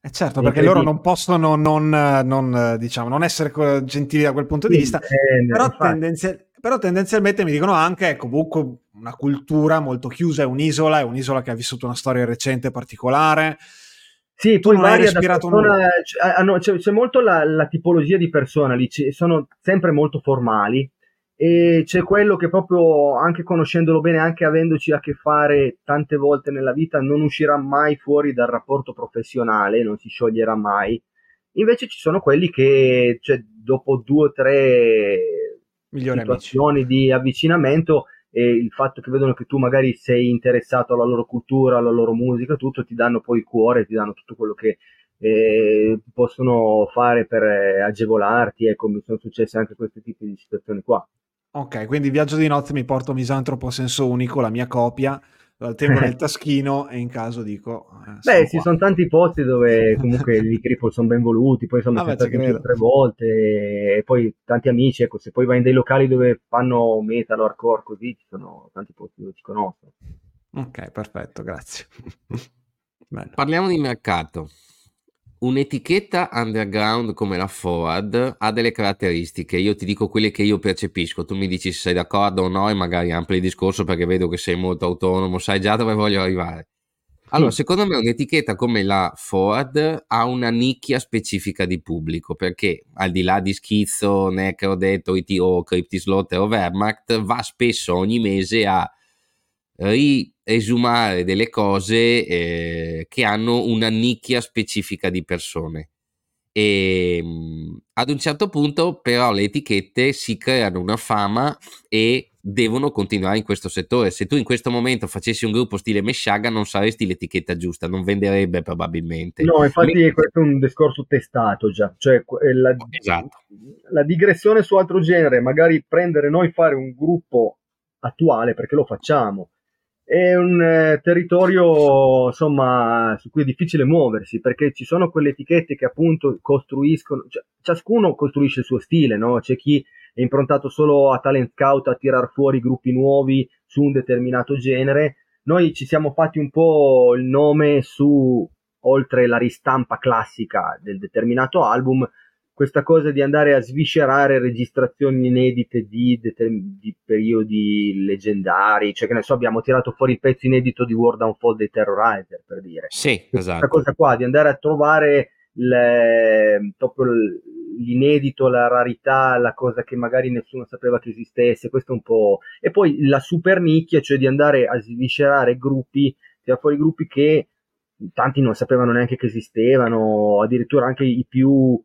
Eh certo, perché loro non possono non, non, diciamo, non essere gentili da quel punto sì, di vista, eh, però, tendenzial- però, tendenzialmente mi dicono anche, è comunque una cultura molto chiusa, è un'isola, è un'isola che ha vissuto una storia recente particolare, sì, poi varia da persona, hanno, c'è, c'è, molto la, la, tipologia di persona lì, sono sempre molto formali e c'è quello che proprio, anche conoscendolo bene, anche avendoci a che fare tante volte nella vita, non uscirà mai fuori dal rapporto professionale, non si scioglierà mai. Invece ci sono quelli che, cioè, dopo due o tre Migliori situazioni amici. di avvicinamento, e il fatto che vedono che tu magari sei interessato alla loro cultura, alla loro musica, tutto, ti danno poi il cuore, ti danno tutto quello che eh, possono fare per eh, agevolarti. Ecco, mi sono successe anche questi tipi di situazioni qua. Ok, quindi viaggio di notte mi porto Misantropo Senso Unico, la mia copia, la tengo nel taschino e in caso dico... Eh, Beh, ci sono tanti posti dove comunque i cripple sono ben voluti, poi insomma ah, sono stati tre volte e poi tanti amici, ecco, se poi vai in dei locali dove fanno metal, hardcore, così, ci sono tanti posti dove ci conosco. Ok, perfetto, grazie. Parliamo di mercato. Un'etichetta underground come la Forward ha delle caratteristiche, io ti dico quelle che io percepisco, tu mi dici se sei d'accordo o no e magari ampli il discorso perché vedo che sei molto autonomo, sai già dove voglio arrivare. Allora, secondo me un'etichetta come la Forward ha una nicchia specifica di pubblico, perché al di là di Schizzo, Necro, Detto, IT o Cryptislotter o Wehrmacht, va spesso ogni mese a riesumare delle cose eh, che hanno una nicchia specifica di persone. E ehm, ad un certo punto, però, le etichette si creano una fama e devono continuare in questo settore. Se tu in questo momento facessi un gruppo stile Meshaga, non saresti l'etichetta giusta, non venderebbe probabilmente. No, infatti, Me... questo è un discorso testato già. Cioè, la, esatto. la digressione su altro genere, magari prendere noi fare un gruppo attuale perché lo facciamo è un eh, territorio insomma su cui è difficile muoversi perché ci sono quelle etichette che appunto costruiscono cioè, ciascuno costruisce il suo stile no? c'è chi è improntato solo a talent scout a tirar fuori gruppi nuovi su un determinato genere noi ci siamo fatti un po' il nome su oltre la ristampa classica del determinato album questa cosa di andare a sviscerare registrazioni inedite di, di, periodi leggendari, cioè che ne so, abbiamo tirato fuori il pezzo inedito di War Downfall dei Terrorizer, per dire. Sì, esatto. Questa cosa qua, di andare a trovare le, proprio l'inedito, la rarità, la cosa che magari nessuno sapeva che esistesse, questo è un po'... E poi la super nicchia, cioè di andare a sviscerare gruppi, tirare fuori gruppi che tanti non sapevano neanche che esistevano, addirittura anche i più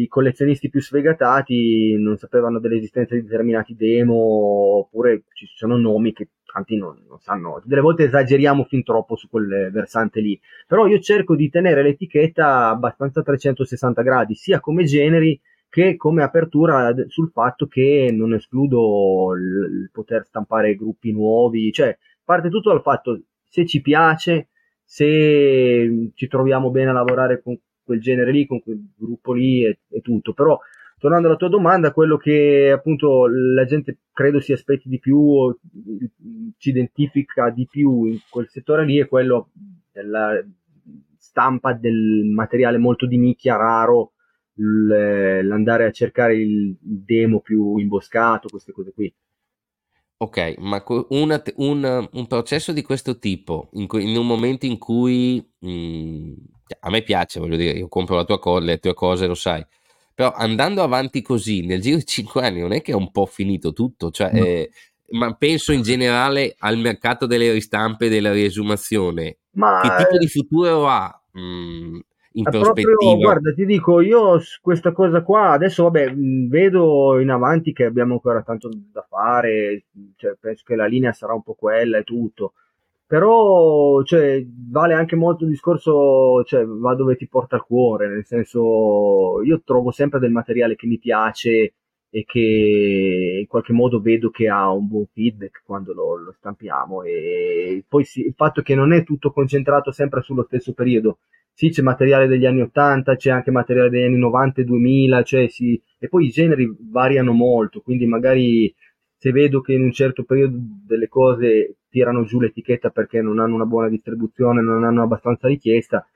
i collezionisti più sfegatati non sapevano dell'esistenza di determinati demo, oppure ci sono nomi che tanti non, non, sanno. Delle volte esageriamo fin troppo su quel versante lì. Però io cerco di tenere l'etichetta abbastanza a 360 gradi, sia come generi che come apertura sul fatto che non escludo il, il poter stampare gruppi nuovi. Cioè, parte tutto dal fatto se ci piace, se ci troviamo bene a lavorare con quel genere lì, con quel gruppo lì e, e tutto. Però tornando alla tua domanda, quello che appunto la gente credo si aspetti di più, ci identifica di più in quel settore lì è quello della stampa del materiale molto di nicchia, raro, l'andare a cercare il demo più imboscato, queste cose qui. Ok, ma una, un, un, processo di questo tipo, in, in un momento in cui mh, mm, a me piace, voglio dire, io compro la tua co- le tue cose, lo sai, però andando avanti così, nel giro di 5 anni, non è che è un po' finito tutto, cioè, no. eh, ma penso in generale al mercato delle ristampe e della riesumazione. Ma che tipo di futuro ha? Mm, in prospettiva. Proprio, guarda, ti dico, io questa cosa qua, adesso vabbè, vedo in avanti che abbiamo ancora tanto da fare, cioè, penso che la linea sarà un po' quella e tutto, però cioè, vale anche molto il discorso, cioè, va dove ti porta il cuore, nel senso, io trovo sempre del materiale che mi piace e che in qualche modo vedo che ha un buon feedback quando lo, lo stampiamo. E poi sì, il fatto che non è tutto concentrato sempre sullo stesso periodo. Sì c'è materiale degli anni 80 c'è anche materiale degli anni 90 e 2000 cioè sì, e poi i generi variano molto quindi magari se vedo che in un certo periodo delle cose tirano giù l'etichetta perché non hanno una buona distribuzione non hanno abbastanza richiesta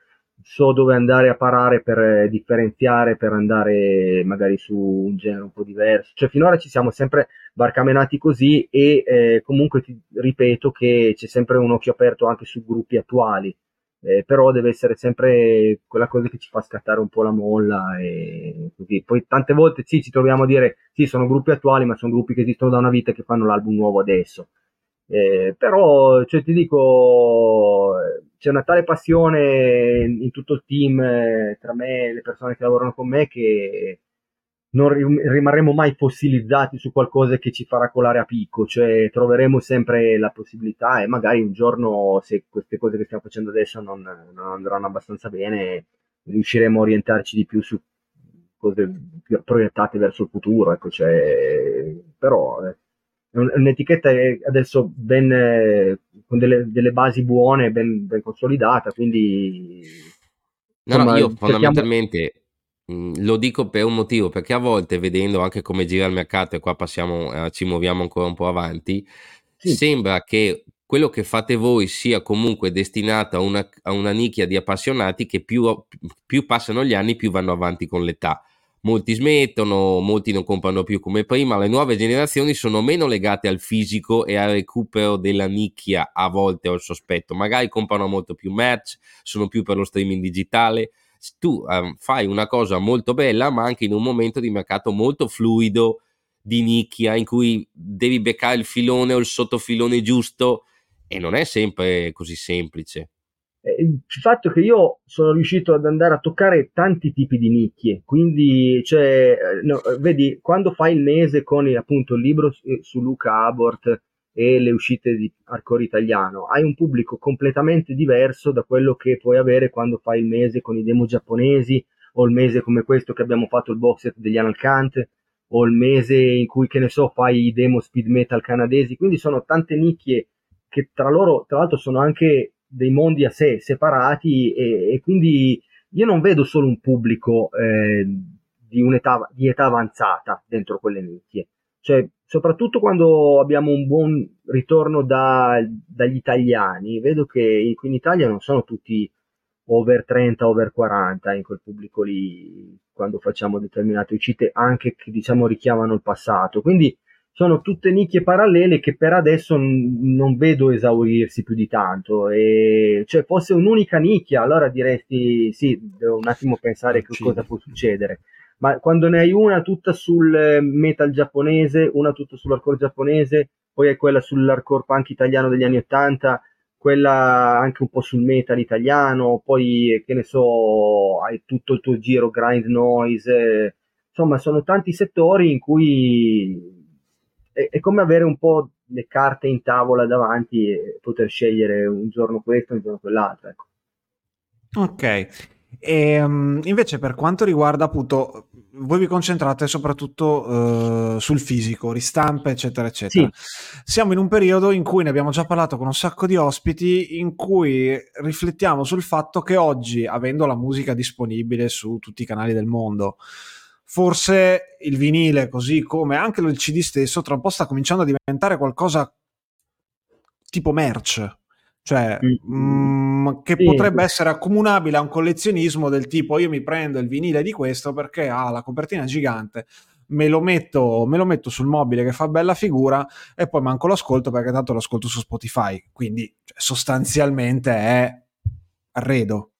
so dove andare a parare per eh, differenziare, per andare magari su un genere un po' diverso. Cioè, finora ci siamo sempre barcamenati così e eh, comunque ti ripeto che c'è sempre un occhio aperto anche su gruppi attuali. Eh, però deve essere sempre quella cosa che ci fa scattare un po' la molla e così. Poi tante volte sì, ci troviamo a dire sì, sono gruppi attuali, ma sono gruppi che esistono da una vita e che fanno l'album nuovo adesso. Eh, però cioè, ti dico c'è una tale passione in tutto il team eh, tra me e le persone che lavorano con me che non rimarremo mai fossilizzati su qualcosa che ci farà colare a picco, cioè troveremo sempre la possibilità e magari un giorno se queste cose che stiamo facendo adesso non, non andranno abbastanza bene riusciremo a orientarci di più su cose più proiettate verso il futuro, ecco, cioè, però eh, un'etichetta adesso ben, con delle, delle, basi buone, ben, ben consolidata, quindi... No, insomma, no, io fondamentalmente lo dico per un motivo, perché a volte vedendo anche come gira il mercato, e qua passiamo, eh, ci muoviamo ancora un po' avanti, sì. sembra che quello che fate voi sia comunque destinato a una, a una nicchia di appassionati che più, più passano gli anni, più vanno avanti con l'età molti smettono, molti non comprano più come prima, le nuove generazioni sono meno legate al fisico e al recupero della nicchia a volte ho il sospetto, magari comprano molto più merch, sono più per lo streaming digitale, tu um, fai una cosa molto bella ma anche in un momento di mercato molto fluido di nicchia in cui devi beccare il filone o il sottofilone giusto e non è sempre così semplice. Eh, il fatto che io sono riuscito ad andare a toccare tanti tipi di nicchie, quindi cioè, eh, no, vedi, quando fai il mese con appunto il libro su Luca Abort e le uscite di hardcore italiano, hai un pubblico completamente diverso da quello che puoi avere quando fai il mese con i demo giapponesi o il mese come questo che abbiamo fatto il box set degli Analcant o il mese in cui che ne so fai i demo speed metal canadesi, quindi sono tante nicchie che tra loro tra l'altro sono anche dei mondi a sé separati e, e quindi io non vedo solo un pubblico eh, di un'età di età avanzata dentro quelle nicchie, cioè soprattutto quando abbiamo un buon ritorno da, dagli italiani, vedo che qui in Italia non sono tutti over 30, over 40 in quel pubblico lì quando facciamo determinate uscite anche che diciamo richiamano il passato, quindi sono tutte nicchie parallele che per adesso n- non vedo esaurirsi più di tanto. E, cioè, fosse un'unica nicchia, allora diresti sì, devo un attimo pensare che cosa può succedere. Ma quando ne hai una tutta sul metal giapponese, una tutta sull'hardcore giapponese, poi hai quella sull'hardcore punk italiano degli anni 80, quella anche un po' sul metal italiano, poi che ne so, hai tutto il tuo giro grind noise. Insomma, sono tanti settori in cui è, è, come avere un po' le carte in tavola davanti e poter scegliere un giorno questo un giorno quell'altro. Ecco. Ok. E, um, invece per quanto riguarda appunto voi vi concentrate soprattutto uh, sul fisico, ristampe eccetera eccetera. Sì. Siamo in un periodo in cui ne abbiamo già parlato con un sacco di ospiti in cui riflettiamo sul fatto che oggi avendo la musica disponibile su tutti i canali del mondo forse il vinile, così come anche il CD stesso, tra un po' sta cominciando a diventare qualcosa tipo merch. Cioè, mm. mh, che sì. potrebbe essere accomunabile a un collezionismo del tipo io mi prendo il vinile di questo perché ha la copertina gigante, me lo, metto, me lo metto sul mobile che fa bella figura e poi manco l'ascolto perché tanto lo ascolto su Spotify. Quindi cioè, sostanzialmente è arredo.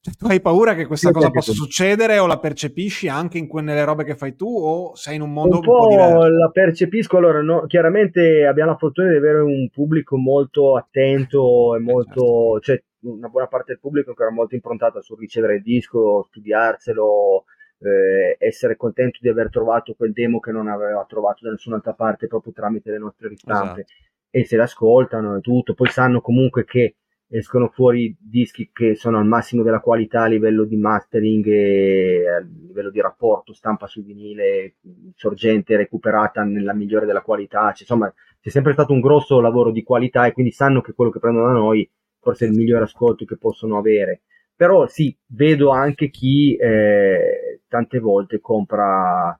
Cioè, tu hai paura che questa cosa possa succedere o la percepisci anche in que- nelle robe che fai tu o sei in un mondo un, un po', po diverso? La percepisco, allora no, chiaramente abbiamo la fortuna di avere un pubblico molto attento e molto, certo. cioè una buona parte del pubblico che era molto improntata sul ricevere il disco, studiarselo, eh, essere contento di aver trovato quel demo che non aveva trovato da nessun'altra parte proprio tramite le nostre ristampe esatto. e se l'ascoltano e tutto, poi sanno comunque che escono fuori dischi che sono al massimo della qualità a livello di mastering e a livello di rapporto stampa sul vinile sorgente recuperata nella migliore della qualità. Cioè, insomma c'è sempre stato un grosso lavoro di qualità e quindi sanno che quello che prendono da noi forse è il migliore ascolto che possono avere. Però sì vedo anche chi eh, tante volte compra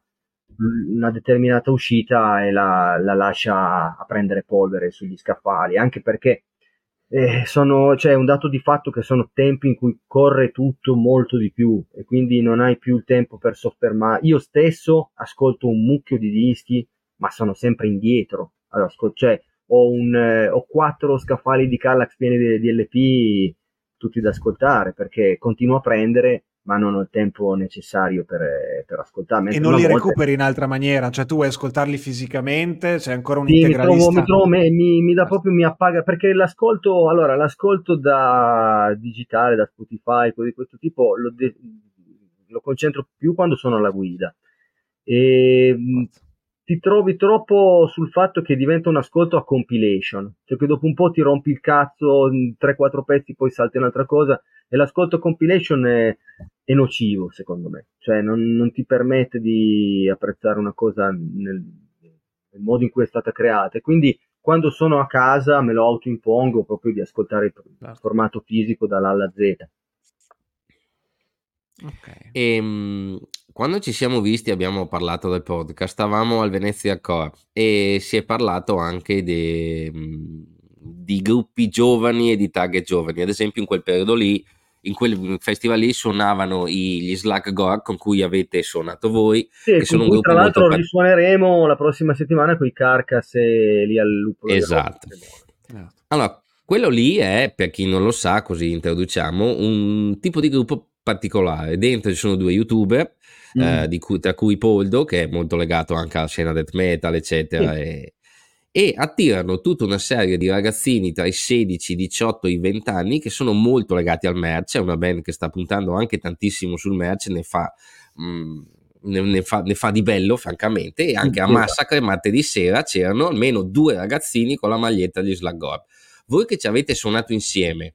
una determinata uscita e la, la lascia a prendere polvere sugli scaffali anche perché eh, sono, cioè, un dato di fatto che sono tempi in cui corre tutto molto di più e quindi non hai più il tempo per soffermare. Io stesso ascolto un mucchio di dischi, ma sono sempre indietro. Allora, cioè, ho, un, eh, ho quattro scaffali di Kallax pieni di, di LP tutti da ascoltare perché continuo a prendere ma non ho il tempo necessario per, per ascoltarli. E non li volta... recuperi in altra maniera, cioè tu vuoi ascoltarli fisicamente, sei ancora un sì, integralista? Mi, trovo, mi, trovo, mi, mi, dà proprio, mi appaga, perché l'ascolto, allora, l'ascolto da digitale, da Spotify, di questo tipo, lo, de- lo concentro più quando sono alla guida. E ti trovi troppo sul fatto che diventa un ascolto a compilation, cioè che dopo un po' ti rompi il cazzo, 3-4 pezzi, poi salti un'altra cosa, e l'ascolto compilation è, è nocivo secondo me, cioè non, non, ti permette di apprezzare una cosa nel, il modo in cui è stata creata. E quindi quando sono a casa me lo autoimpongo proprio di ascoltare il certo. formato fisico dall'A alla Z. Okay. E, ehm, quando ci siamo visti abbiamo parlato del podcast, stavamo al Venezia Core e si è parlato anche de, di gruppi giovani e di target giovani. Ad esempio in quel periodo lì, in quel festival lì suonavano gli Slack Gore con cui avete suonato voi. Sì, che sono un gruppo tra l'altro molto... risuoneremo la prossima settimana con i Carcass e lì al Lupo. Esatto. Allora, quello lì è, per chi non lo sa, così introduciamo, un tipo di gruppo particolare. Dentro ci sono due youtuber, mm. eh, cui, tra cui Poldo, che è molto legato anche alla scena death metal, eccetera, sì. e, e, attirano tutta una serie di ragazzini tra i 16, i 18 e i 20 anni che sono molto legati al merch. È una band che sta puntando anche tantissimo sul merch, ne fa. Mm, ne, ne, fa, ne, fa, di bello, francamente, e anche a Massacre martedì sera c'erano almeno due ragazzini con la maglietta di Slagor. Voi che ci avete suonato insieme,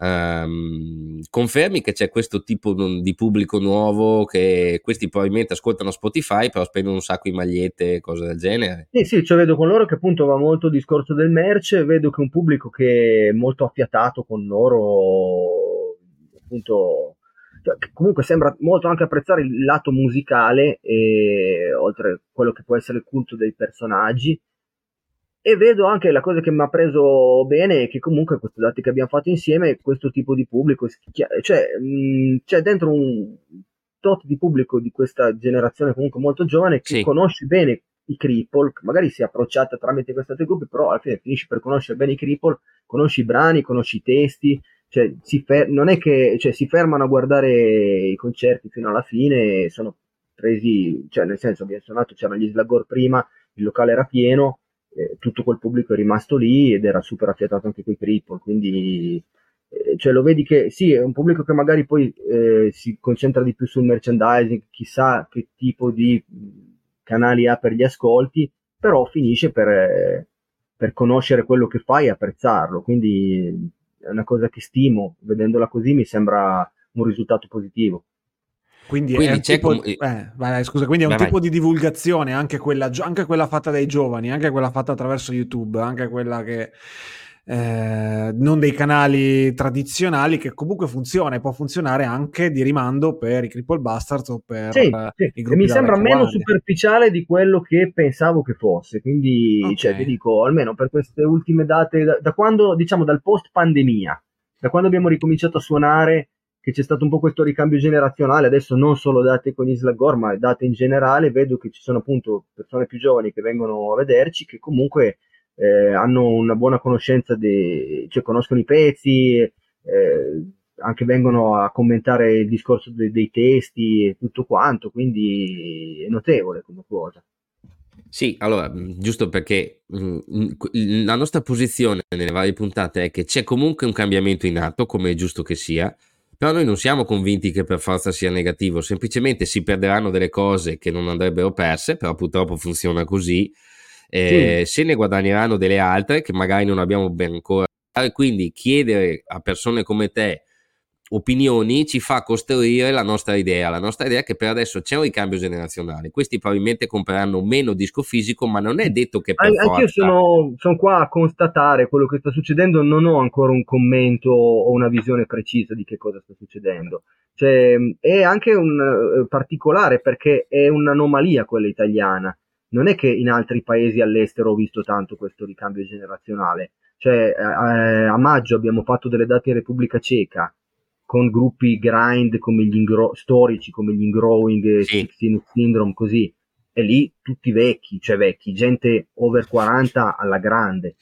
Um, confermi che c'è questo tipo di pubblico nuovo che questi probabilmente ascoltano Spotify però spendono un sacco di magliette e cose del genere? Sì sì cioè vedo con loro che appunto va molto il discorso del merch vedo che un pubblico che è molto affiatato con loro appunto cioè, comunque sembra molto anche apprezzare il lato musicale e oltre a quello che può essere il culto dei personaggi e vedo anche la cosa che mi ha preso bene è che comunque questi dati che abbiamo fatto insieme questo tipo di pubblico cioè mh, c'è dentro un tot di pubblico di questa generazione comunque molto giovane che sì. conosce bene i cripple magari si è approcciata tramite questi altri gruppi però alla fine finisci per conoscere bene i cripple conosci i brani conosci i testi cioè, si fer- non è che cioè, si fermano a guardare i concerti fino alla fine sono presi cioè nel senso abbiamo suonato c'erano gli Slagor prima il locale era pieno eh, tutto quel pubblico è rimasto lì ed era super affiatato anche con i cripple, quindi eh, cioè lo vedi che sì, è un pubblico che magari poi eh, si concentra di più sul merchandising, chissà che tipo di canali ha per gli ascolti, però finisce per, per conoscere quello che fai e apprezzarlo, quindi è una cosa che stimo, vedendola così mi sembra un risultato positivo. Quindi, quindi, è tipo, com- eh, vai, scusa, quindi è un vai, tipo vai. di divulgazione, anche quella, anche quella, fatta dai giovani, anche quella fatta attraverso YouTube, anche quella che eh, non dei canali tradizionali, che comunque funziona e può funzionare anche di rimando per i Cripple Bastards o per sì, uh, sì. i gruppi. Mi sembra meno superficiale di quello che pensavo che fosse, quindi okay. cioè, ti dico, almeno per queste ultime date, da, da quando, diciamo, dal post pandemia, da quando abbiamo ricominciato a suonare che c'è stato un po' questo ricambio generazionale, adesso non solo date con gli Slagor, ma date in generale, vedo che ci sono appunto persone più giovani che vengono a vederci, che comunque eh, hanno una buona conoscenza, de, cioè conoscono i pezzi, eh, anche vengono a commentare il discorso de, dei testi e tutto quanto, quindi è notevole come cosa. Sì, allora, giusto perché mh, la nostra posizione nelle varie puntate è che c'è comunque un cambiamento in atto, come è giusto che sia, però noi non siamo convinti che per forza sia negativo, semplicemente si perderanno delle cose che non andrebbero perse, però purtroppo funziona così. Eh, sì. Se ne guadagneranno delle altre che magari non abbiamo ben ancora. Quindi chiedere a persone come te opinioni ci fa costruire la nostra idea. La nostra idea è che per adesso c'è un ricambio generazionale. Questi probabilmente compreranno meno disco fisico, ma non è detto che per An- forza... Anch'io sono, sono, qua a constatare quello che sta succedendo, non ho ancora un commento o una visione precisa di che cosa sta succedendo. Cioè, è anche un uh, particolare perché è un'anomalia quella italiana. Non è che in altri paesi all'estero ho visto tanto questo ricambio generazionale. Cioè, eh, a maggio abbiamo fatto delle date in Repubblica Ceca, con gruppi grind come gli ingro- storici come gli Ingrowing, sì. 16 Syndrome, così. E lì tutti vecchi, cioè vecchi, gente over 40 alla grande.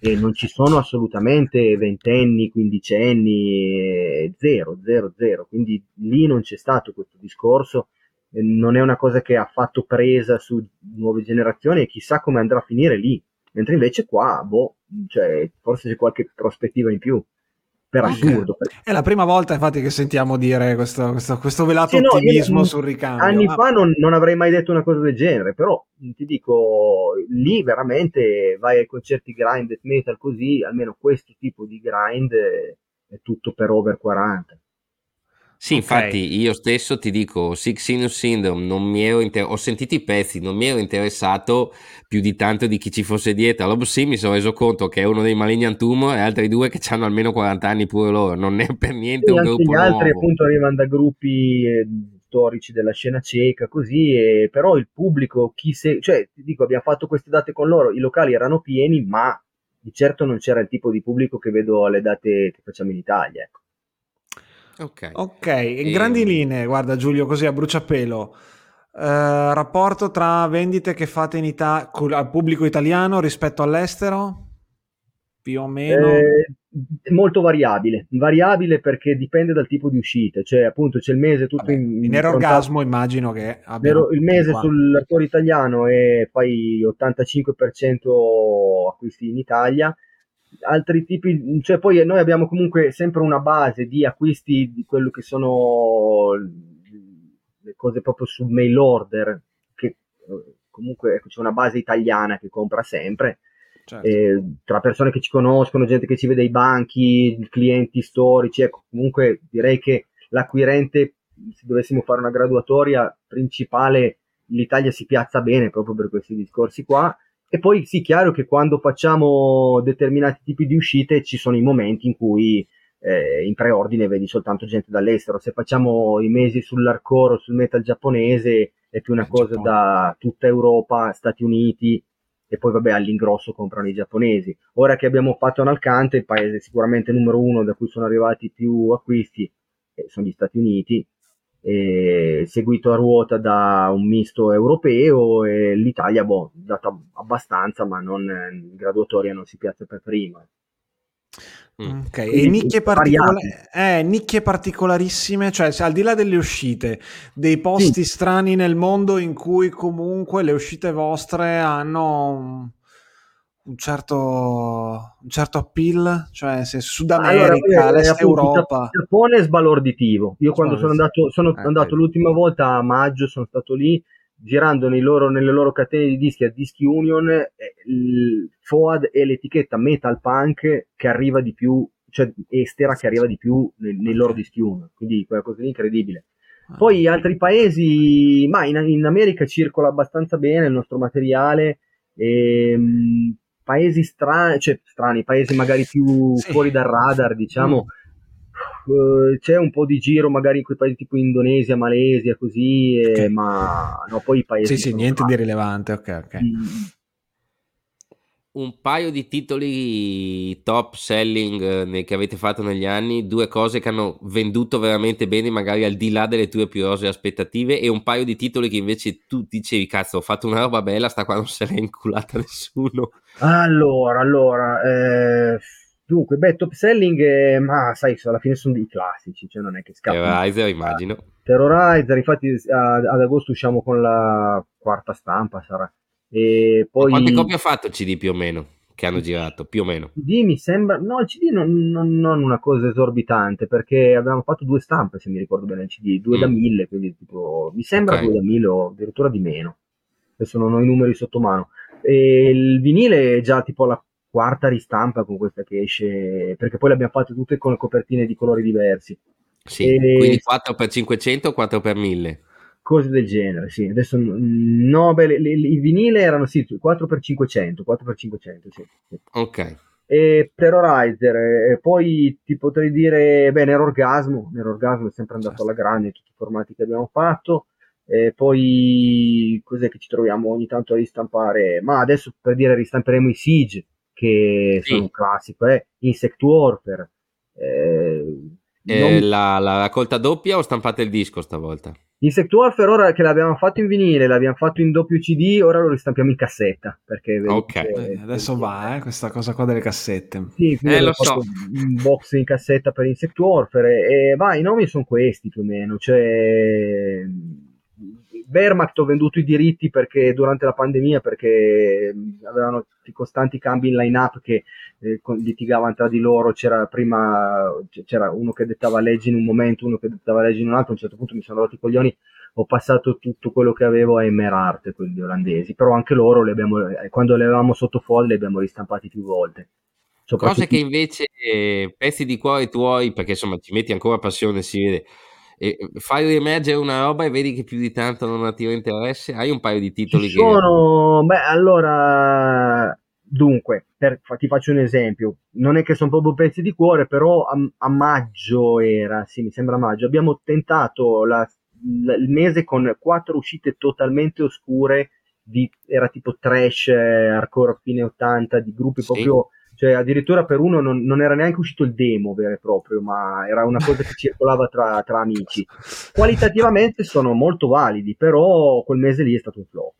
E non ci sono assolutamente ventenni, quindicenni, zero, zero, zero. Quindi lì non c'è stato questo discorso. Non è una cosa che ha fatto presa su nuove generazioni e chissà come andrà a finire lì. Mentre invece qua, boh, cioè, forse c'è qualche prospettiva in più per assurdo. È la prima volta infatti che sentiamo dire questo, questo, questo velato sì, no, ottimismo io, sul ricambio. Anni ah. fa non, non, avrei mai detto una cosa del genere, però ti dico, lì veramente vai ai concerti grind death metal così, almeno questo tipo di grind è tutto per over 40. Sì, infatti okay. io stesso ti dico, Six Sinus Syndrome, non mi ero inter- ho sentito i pezzi, non mi ero interessato più di tanto di chi ci fosse dietro. Allora sì, mi sono reso conto che è uno dei Malignant Tumor e altri due che hanno almeno 40 anni pure loro, non è per niente e un gruppo gli altri appunto arrivano da gruppi eh, storici della scena cieca, così, e, però il pubblico, chi se... cioè ti dico, abbiamo fatto queste date con loro, i locali erano pieni, ma di certo non c'era il tipo di pubblico che vedo alle date che facciamo in Italia, ecco. Ok, okay. in e... grandi linee, guarda Giulio, così a bruciapelo, eh, rapporto tra vendite che fate in Ita- al pubblico italiano rispetto all'estero? Più o meno? Eh, molto variabile, variabile perché dipende dal tipo di uscite, cioè appunto c'è il mese tutto Vabbè, in... In orgasmo immagino che abbia... Il mese sull'attore italiano e poi 85% acquisti in Italia, altri tipi, cioè poi noi abbiamo comunque sempre una base di acquisti di quello che sono le cose proprio sul mail order, che eh, comunque ecco, c'è una base italiana che compra sempre. Certo. Eh, tra persone che ci conoscono, gente che ci vede ai banchi, clienti storici, ecco, comunque direi che l'acquirente, se dovessimo fare una graduatoria principale, l'Italia si piazza bene proprio per questi discorsi qua e poi sì, chiaro che quando facciamo determinati tipi di uscite ci sono i momenti in cui eh, in preordine vedi soltanto gente dall'estero. Se facciamo i mesi sull'hardcore o sul metal giapponese è più una cosa da tutta Europa, Stati Uniti e poi vabbè all'ingrosso comprano i giapponesi. Ora che abbiamo fatto Analcante, il paese sicuramente numero uno da cui sono arrivati più acquisti eh, sono gli Stati Uniti eh, seguito a ruota da un misto europeo e l'Italia boh, data abbastanza ma non in graduatoria non si piazza per prima mm. Ok, e nicchie, particola- eh, nicchie, particolarissime, cioè al di là delle uscite, dei posti sì. strani nel mondo in cui comunque le uscite vostre hanno un certo, un certo appeal, cioè se Sud America, allora, l'Est Europa. Il Giappone è sbalorditivo. Io quando sono andato, sono eh, andato eh. l'ultima volta a maggio, sono stato lì girando loro, nelle loro catene di dischi a Dischi Union, il FOAD e l'etichetta Metal Punk che arriva di più, cioè estera che arriva di più nei, nei loro Dischi Union, quindi qualcosa di incredibile. Ah. Poi altri paesi, ma in, in America circola abbastanza bene il nostro materiale. E, ehm, paesi strani, cioè strani, paesi magari più sì. fuori dal radar, diciamo. Mm. Uh, c'è un po' di giro magari in quei paesi tipo Indonesia, Malesia, così, okay. ma no, poi i paesi... Sì, sì, niente fatti. di rilevante, ok, ok. Mm un paio di titoli top selling eh, che avete fatto negli anni, due cose che hanno venduto veramente bene, magari al di là delle tue più rose aspettative, e un paio di titoli che invece tu dicevi, cazzo, ho fatto una roba bella, sta qua non se l'è inculata nessuno. Allora, allora, eh, dunque, beh, top selling, eh, ma sai, alla fine sono dei classici, cioè non è che scappa. Terrorizer, immagino. Terrorizer, infatti ad agosto usciamo con la quarta stampa, sarà e poi... quante copie ha fatto il CD più o meno? Che hanno girato più o meno? Il CD mi sembra, no, il CD non, non, non una cosa esorbitante perché avevamo fatto due stampe, se mi ricordo bene, il CD, due mm. da mille, quindi tipo, mi sembra okay. due da mille o addirittura di meno. Adesso non ho i numeri sotto mano. E il vinile è già tipo la quarta ristampa con questa che esce, perché poi le abbiamo fatte tutte con le copertine di colori diversi. Sì, e... quindi 4x500 o 4x1000? Cose del genere, sì. Adesso no, beh, le, le, i vinile erano sì, 4x500, 4x500, sì, sì. Ok. E Terrorizer, e poi ti potrei dire, beh, Nero Orgasmo, Nero Orgasmo è sempre andato alla grande tutti i formati che abbiamo fatto. E poi cos'è che ci troviamo ogni tanto a ristampare? Ma adesso per dire ristamperemo i Siege, che sì. sono un classico, eh? Insect Warfare. Eh, eh, non... la, la raccolta doppia o stampate il disco stavolta? Insect Warfare ora che l'abbiamo fatto in vinile, l'abbiamo fatto in doppio CD, ora lo ristampiamo in cassetta. Perché ok, eh, adesso va eh, questa cosa qua delle cassette. Sì, eh, lo so. Un box in cassetta per Insect Warfare e va, i nomi sono questi più o meno, cioè Wehrmacht ho venduto i diritti perché durante la pandemia perché avevano costanti cambi in line-up che eh, litigavano tra di loro, c'era prima c'era uno che dettava leggi in un momento, uno che dettava leggi in un altro, a un certo punto mi sono rotti i coglioni, ho passato tutto quello che avevo a Emerarte, quelli olandesi, però anche loro le abbiamo, eh, quando le avevamo sotto folle le abbiamo ristampati più volte. Cose che invece, eh, pezzi di cuore tuoi, perché insomma ci metti ancora passione, si vede, E fai riemergere una roba e vedi che più di tanto non attira interesse? Hai un paio di titoli Ci sono... Beh, allora... Dunque, per, ti faccio un esempio. Non è che sono proprio pezzi di cuore, però a, a maggio era, sì, mi sembra maggio, abbiamo tentato la, la, il mese con quattro uscite totalmente oscure, di, era tipo trash, eh, hardcore fine 80, di gruppi sì. proprio cioè addirittura per uno non, non, era neanche uscito il demo vero e proprio, ma era una cosa che circolava tra, tra, amici. Qualitativamente sono molto validi, però quel mese lì è stato un flop.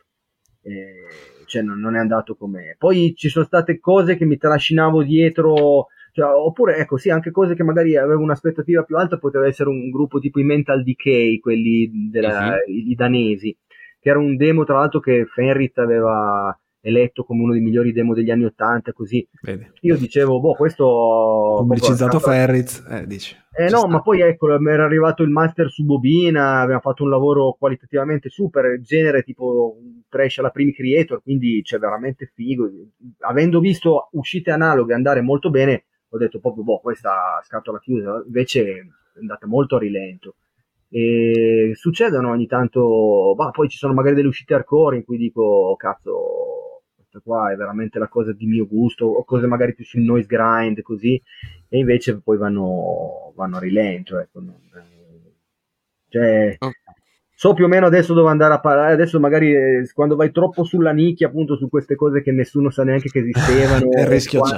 Eh, cioè non, non, è andato come... Poi ci sono state cose che mi trascinavo dietro, cioè, oppure ecco sì, anche cose che magari avevo un'aspettativa più alta, poteva essere un gruppo tipo i Mental Decay, quelli della, uh-huh. i, i danesi, che era un demo tra l'altro che Fenrit aveva eletto come uno dei migliori demo degli anni 80 così Vedi. io dicevo boh questo pubblicizzato Ferriz eh, dici. eh no sta. ma poi ecco mi era arrivato il master su bobina abbiamo fatto un lavoro qualitativamente super genere tipo trash alla primi creator quindi c'è veramente figo avendo visto uscite analoghe andare molto bene ho detto proprio boh questa scatola chiusa invece è andata molto a rilento e succedono ogni tanto, bah, poi ci sono magari delle uscite hardcore in cui dico cazzo questa qua è veramente la cosa di mio gusto, o cose magari più sul noise grind così, e invece poi vanno, vanno a rilento. Ecco. Cioè, okay. So più o meno adesso dove andare a parlare, adesso magari eh, quando vai troppo sulla nicchia, appunto su queste cose che nessuno sa neanche che esistevano. il rischio c'è.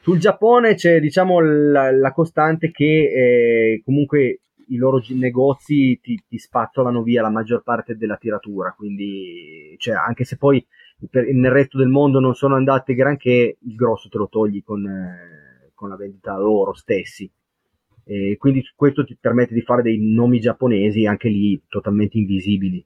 Sul Giappone c'è diciamo la, la costante che eh, comunque i loro negozi ti, ti, spazzolano via la maggior parte della tiratura, quindi cioè, anche se poi per, nel resto del mondo non sono andate granché, il grosso te lo togli con, eh, con la vendita loro stessi. E quindi questo ti permette di fare dei nomi giapponesi anche lì totalmente invisibili.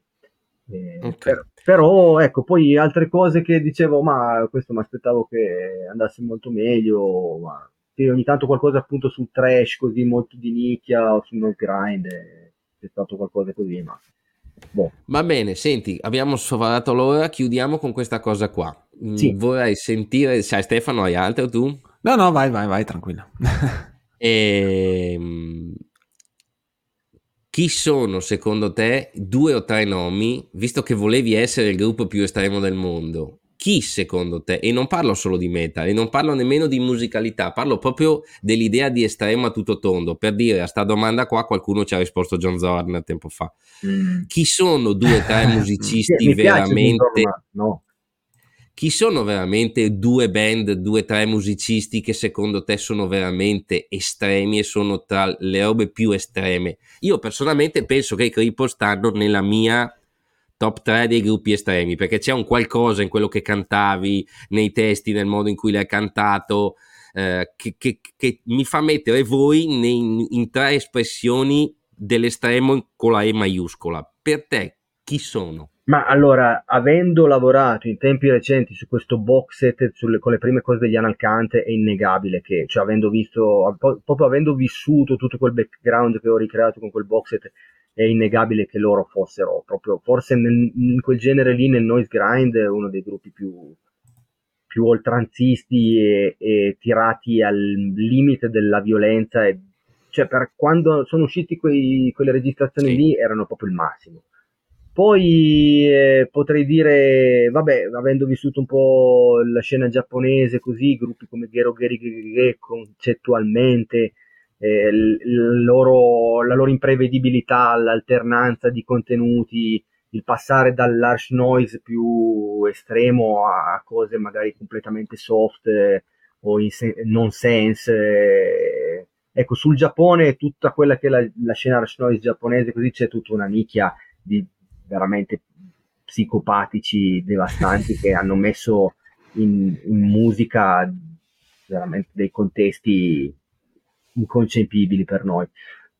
Eh, okay. per, però ecco, poi altre cose che dicevo, ma questo mi aspettavo che andasse molto meglio, ma ogni tanto qualcosa appunto sul trash così molto di nicchia o sul no grind, c'è stato qualcosa così, ma Boh. Va bene, senti, abbiamo sforato l'ora, chiudiamo con questa cosa qua. Mm, sì. Vorrei sentire, sai Stefano, hai altro tu? No, no, vai, vai, vai, tranquillo. e, ehm, chi sono secondo te due o tre nomi, visto che volevi essere il gruppo più estremo del mondo, chi secondo te, e non parlo solo di metal, e non parlo nemmeno di musicalità, parlo proprio dell'idea di estremo a tutto tondo, per dire a sta domanda qua qualcuno ci ha risposto John Zorn tempo fa. Mm. Chi sono due o tre musicisti veramente... no. Chi sono veramente due band, due o tre musicisti che secondo te sono veramente estremi e sono tra le robe più estreme? Io personalmente penso che i Cripple stanno nella mia top 3 dei gruppi estremi, perché c'è un qualcosa in quello che cantavi, nei testi, nel modo in cui l'hai cantato, eh, che, che, che, mi fa mettere voi nei, in tre espressioni dell'estremo con la E maiuscola. Per te, chi sono? Ma allora, avendo lavorato in tempi recenti su questo box set sulle, con le prime cose degli Analcant, è innegabile che, cioè, avendo visto, proprio avendo vissuto tutto quel background che ho ricreato con quel box set, è innegabile che loro fossero proprio, forse nel, in quel genere lì, nel noise grind, uno dei gruppi più, più oltranzisti e, e, tirati al limite della violenza. E, cioè, per quando sono usciti quei, quelle registrazioni sì. lì, erano proprio il massimo. Poi eh, potrei dire, vabbè, avendo vissuto un po' la scena giapponese così, gruppi come Gero Geri Gege concettualmente, eh, loro, la loro imprevedibilità, l'alternanza di contenuti, il passare dall'harsh noise più estremo a cose magari completamente soft eh, o in se- non sense. Eh. Ecco, sul Giappone, tutta quella che è la, la scena harsh noise giapponese, così c'è tutta una nicchia di veramente psicopatici devastanti che hanno messo in, in musica veramente dei contesti inconcepibili per noi.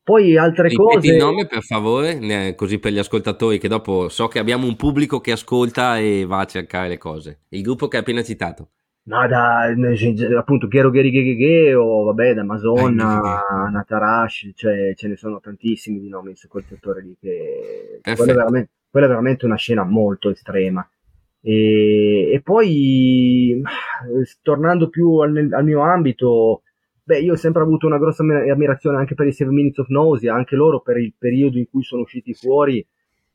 Poi altre Ripeti cose. il nome per favore, così per gli ascoltatori, che dopo so che abbiamo un pubblico che ascolta e va a cercare le cose. Il gruppo che hai appena citato. No, da appunto Gero Geri Ghe o vabbè, da Madonna, eh, Natarash, cioè ce ne sono tantissimi di nomi su quel settore lì. Che... Quella, è veramente, quella è veramente una scena molto estrema. E, e poi tornando più al, al mio ambito, beh, io ho sempre avuto una grossa ammirazione anche per i Seven Minutes of Nausea, anche loro per il periodo in cui sono usciti fuori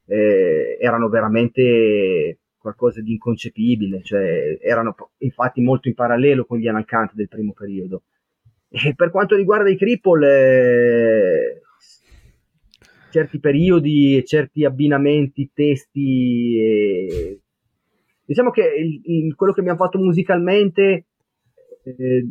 eh, erano veramente qualcosa di inconcepibile, cioè erano infatti molto in parallelo con gli Analcant del primo periodo. E per quanto riguarda i Cripple, eh, certi periodi e certi abbinamenti, testi, eh, diciamo che il, il, quello che abbiamo fatto musicalmente eh,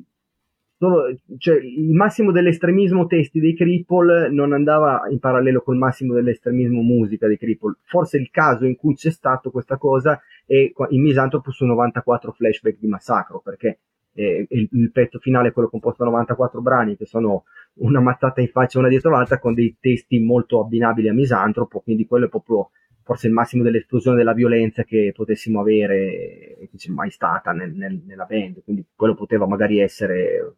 sono, cioè, il massimo dell'estremismo testi dei Cripple non andava in parallelo col massimo dell'estremismo musica dei Cripple. Forse il caso in cui c'è stato questa cosa è in Misanthropo su 94 flashback di Massacro, perché eh, il, il, pezzo finale è quello composto da 94 brani che sono una mazzata in faccia una dietro l'altra con dei testi molto abbinabili a Misantropo, quindi quello è proprio forse il massimo dell'esplosione della violenza che potessimo avere e che c'è mai stata nel, nel, nella band, quindi quello poteva magari essere,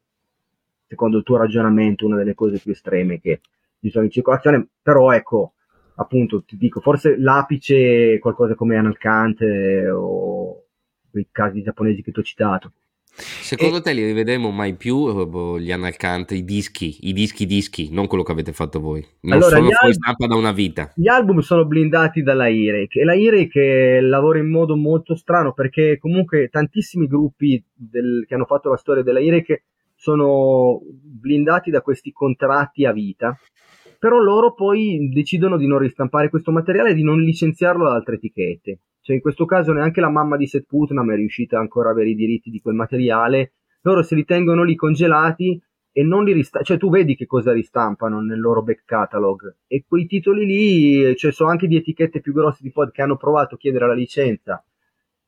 secondo il tuo ragionamento, una delle cose più estreme che ci sono in circolazione, però ecco, appunto, ti dico, forse l'apice è qualcosa come Analcant eh, o quei casi giapponesi che ti ho citato. Secondo e... te li rivedremo mai più boh, gli Analcant, i dischi, i dischi dischi, non quello che avete fatto voi? Non allora, sono fuori al... stampa da una vita. Gli album sono blindati dalla IREC e la IREC lavora in modo molto strano perché comunque tantissimi gruppi del... che hanno fatto la storia della IREC sono blindati da questi contratti a vita però loro poi decidono di non ristampare questo materiale e di non licenziarlo da altre etichette. Cioè in questo caso neanche la mamma di Seth Putnam è riuscita ancora a avere i diritti di quel materiale, loro se li tengono lì congelati e non li ristampano, cioè tu vedi che cosa ristampano nel loro back catalog. E quei titoli lì, cioè sono anche di etichette più grosse di pod che hanno provato a chiedere la licenza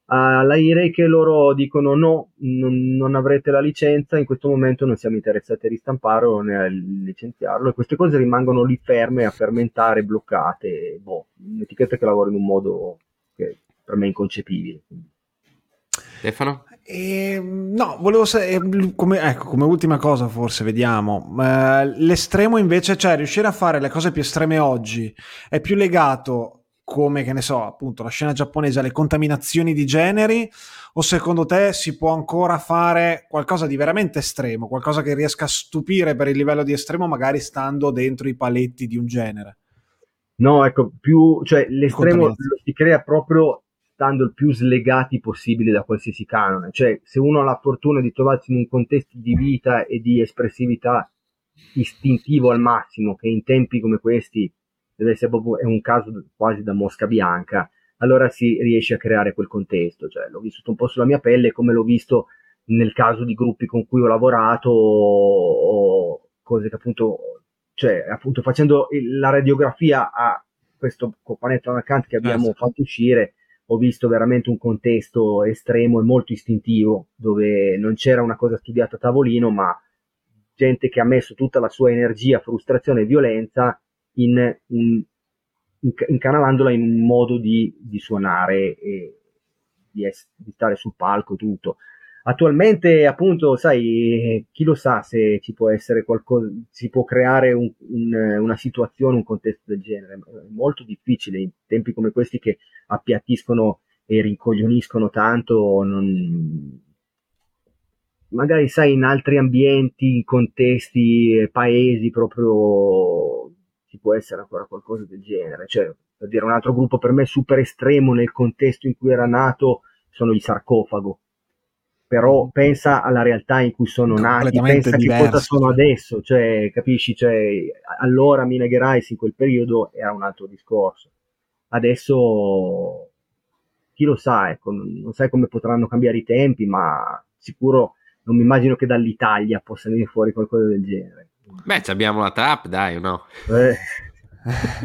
alla IRE che loro dicono no, non, non, avrete la licenza, in questo momento non siamo interessati a ristamparlo né a licenziarlo e queste cose rimangono lì ferme a fermentare, bloccate, boh, un'etichetta che lavora in un modo che per me inconcepibile. Stefano? Eh, no, volevo sapere, come, ecco, come ultima cosa forse, vediamo, eh, l'estremo invece, cioè riuscire a fare le cose più estreme oggi, è più legato come, che ne so, appunto la scena giapponese alle contaminazioni di generi o secondo te si può ancora fare qualcosa di veramente estremo, qualcosa che riesca a stupire per il livello di estremo magari stando dentro i paletti di un genere? No, ecco, più, cioè l'estremo si crea proprio stando il più slegati possibile da qualsiasi canone. Cioè, se uno ha la fortuna di trovarsi in un contesto di vita e di espressività istintivo al massimo, che in tempi come questi deve essere proprio, è un caso quasi da mosca bianca, allora si riesce a creare quel contesto. Cioè, l'ho vissuto un po' sulla mia pelle, come l'ho visto nel caso di gruppi con cui ho lavorato o cose che appunto cioè appunto facendo la radiografia a questo copanetto account che abbiamo esatto. fatto uscire ho visto veramente un contesto estremo e molto istintivo dove non c'era una cosa studiata a tavolino ma gente che ha messo tutta la sua energia, frustrazione e violenza in, in, incanalandola in un modo di, di suonare e di, es- di stare sul palco tutto. Attualmente appunto sai chi lo sa se ci può essere qualcosa si può creare un, un, una situazione un contesto del genere. È molto difficile in tempi come questi che appiattiscono e rincoglioniscono tanto non... magari sai in altri ambienti contesti paesi proprio ci può essere ancora qualcosa del genere cioè per dire un altro gruppo per me super estremo nel contesto in cui era nato sono i sarcofago però mm. pensa alla realtà in cui sono nati, pensa diverso. che cosa sono adesso, cioè, capisci? Cioè, allora Mina Gerais in quel periodo era un altro discorso. Adesso chi lo sa, ecco, non sai come potranno cambiare i tempi, ma sicuro non mi immagino che dall'Italia possa venire fuori qualcosa del genere. Beh, abbiamo la trap, dai, no? Eh,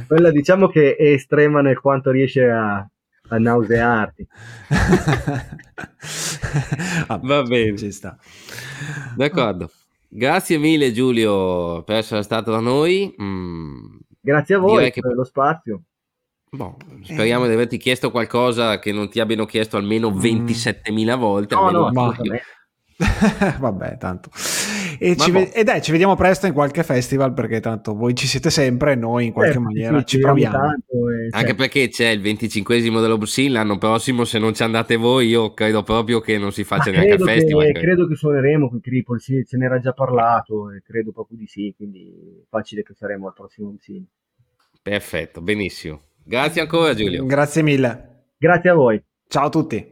quella diciamo che è estrema nel quanto riesce a, a nausearti. ah, Va bene, ci sta. D'accordo. Grazie mille Giulio per essere stato da noi. Mm. Grazie a voi che... per lo spazio. Boh, speriamo eh. di averti chiesto qualcosa che non ti abbiano chiesto almeno 27.000 mm. volte. No, no, ma... Vabbè, tanto. E, ve- e, dai, ci vediamo presto in qualche festival perché tanto voi ci siete sempre e noi in qualche eh, maniera sì, ci proviamo. Tanto e Anche perché c'è il 25 dell'Obsin l'anno prossimo, se non ci andate voi io credo proprio che non si faccia Ma neanche il festival. Che, credo che suoneremo qui Cripoli, sì, ce n'era già parlato e credo proprio di sì, quindi facile che saremo al prossimo Obsin. Perfetto, benissimo. Grazie ancora Giulio. Grazie mille. Grazie a voi. Ciao a tutti.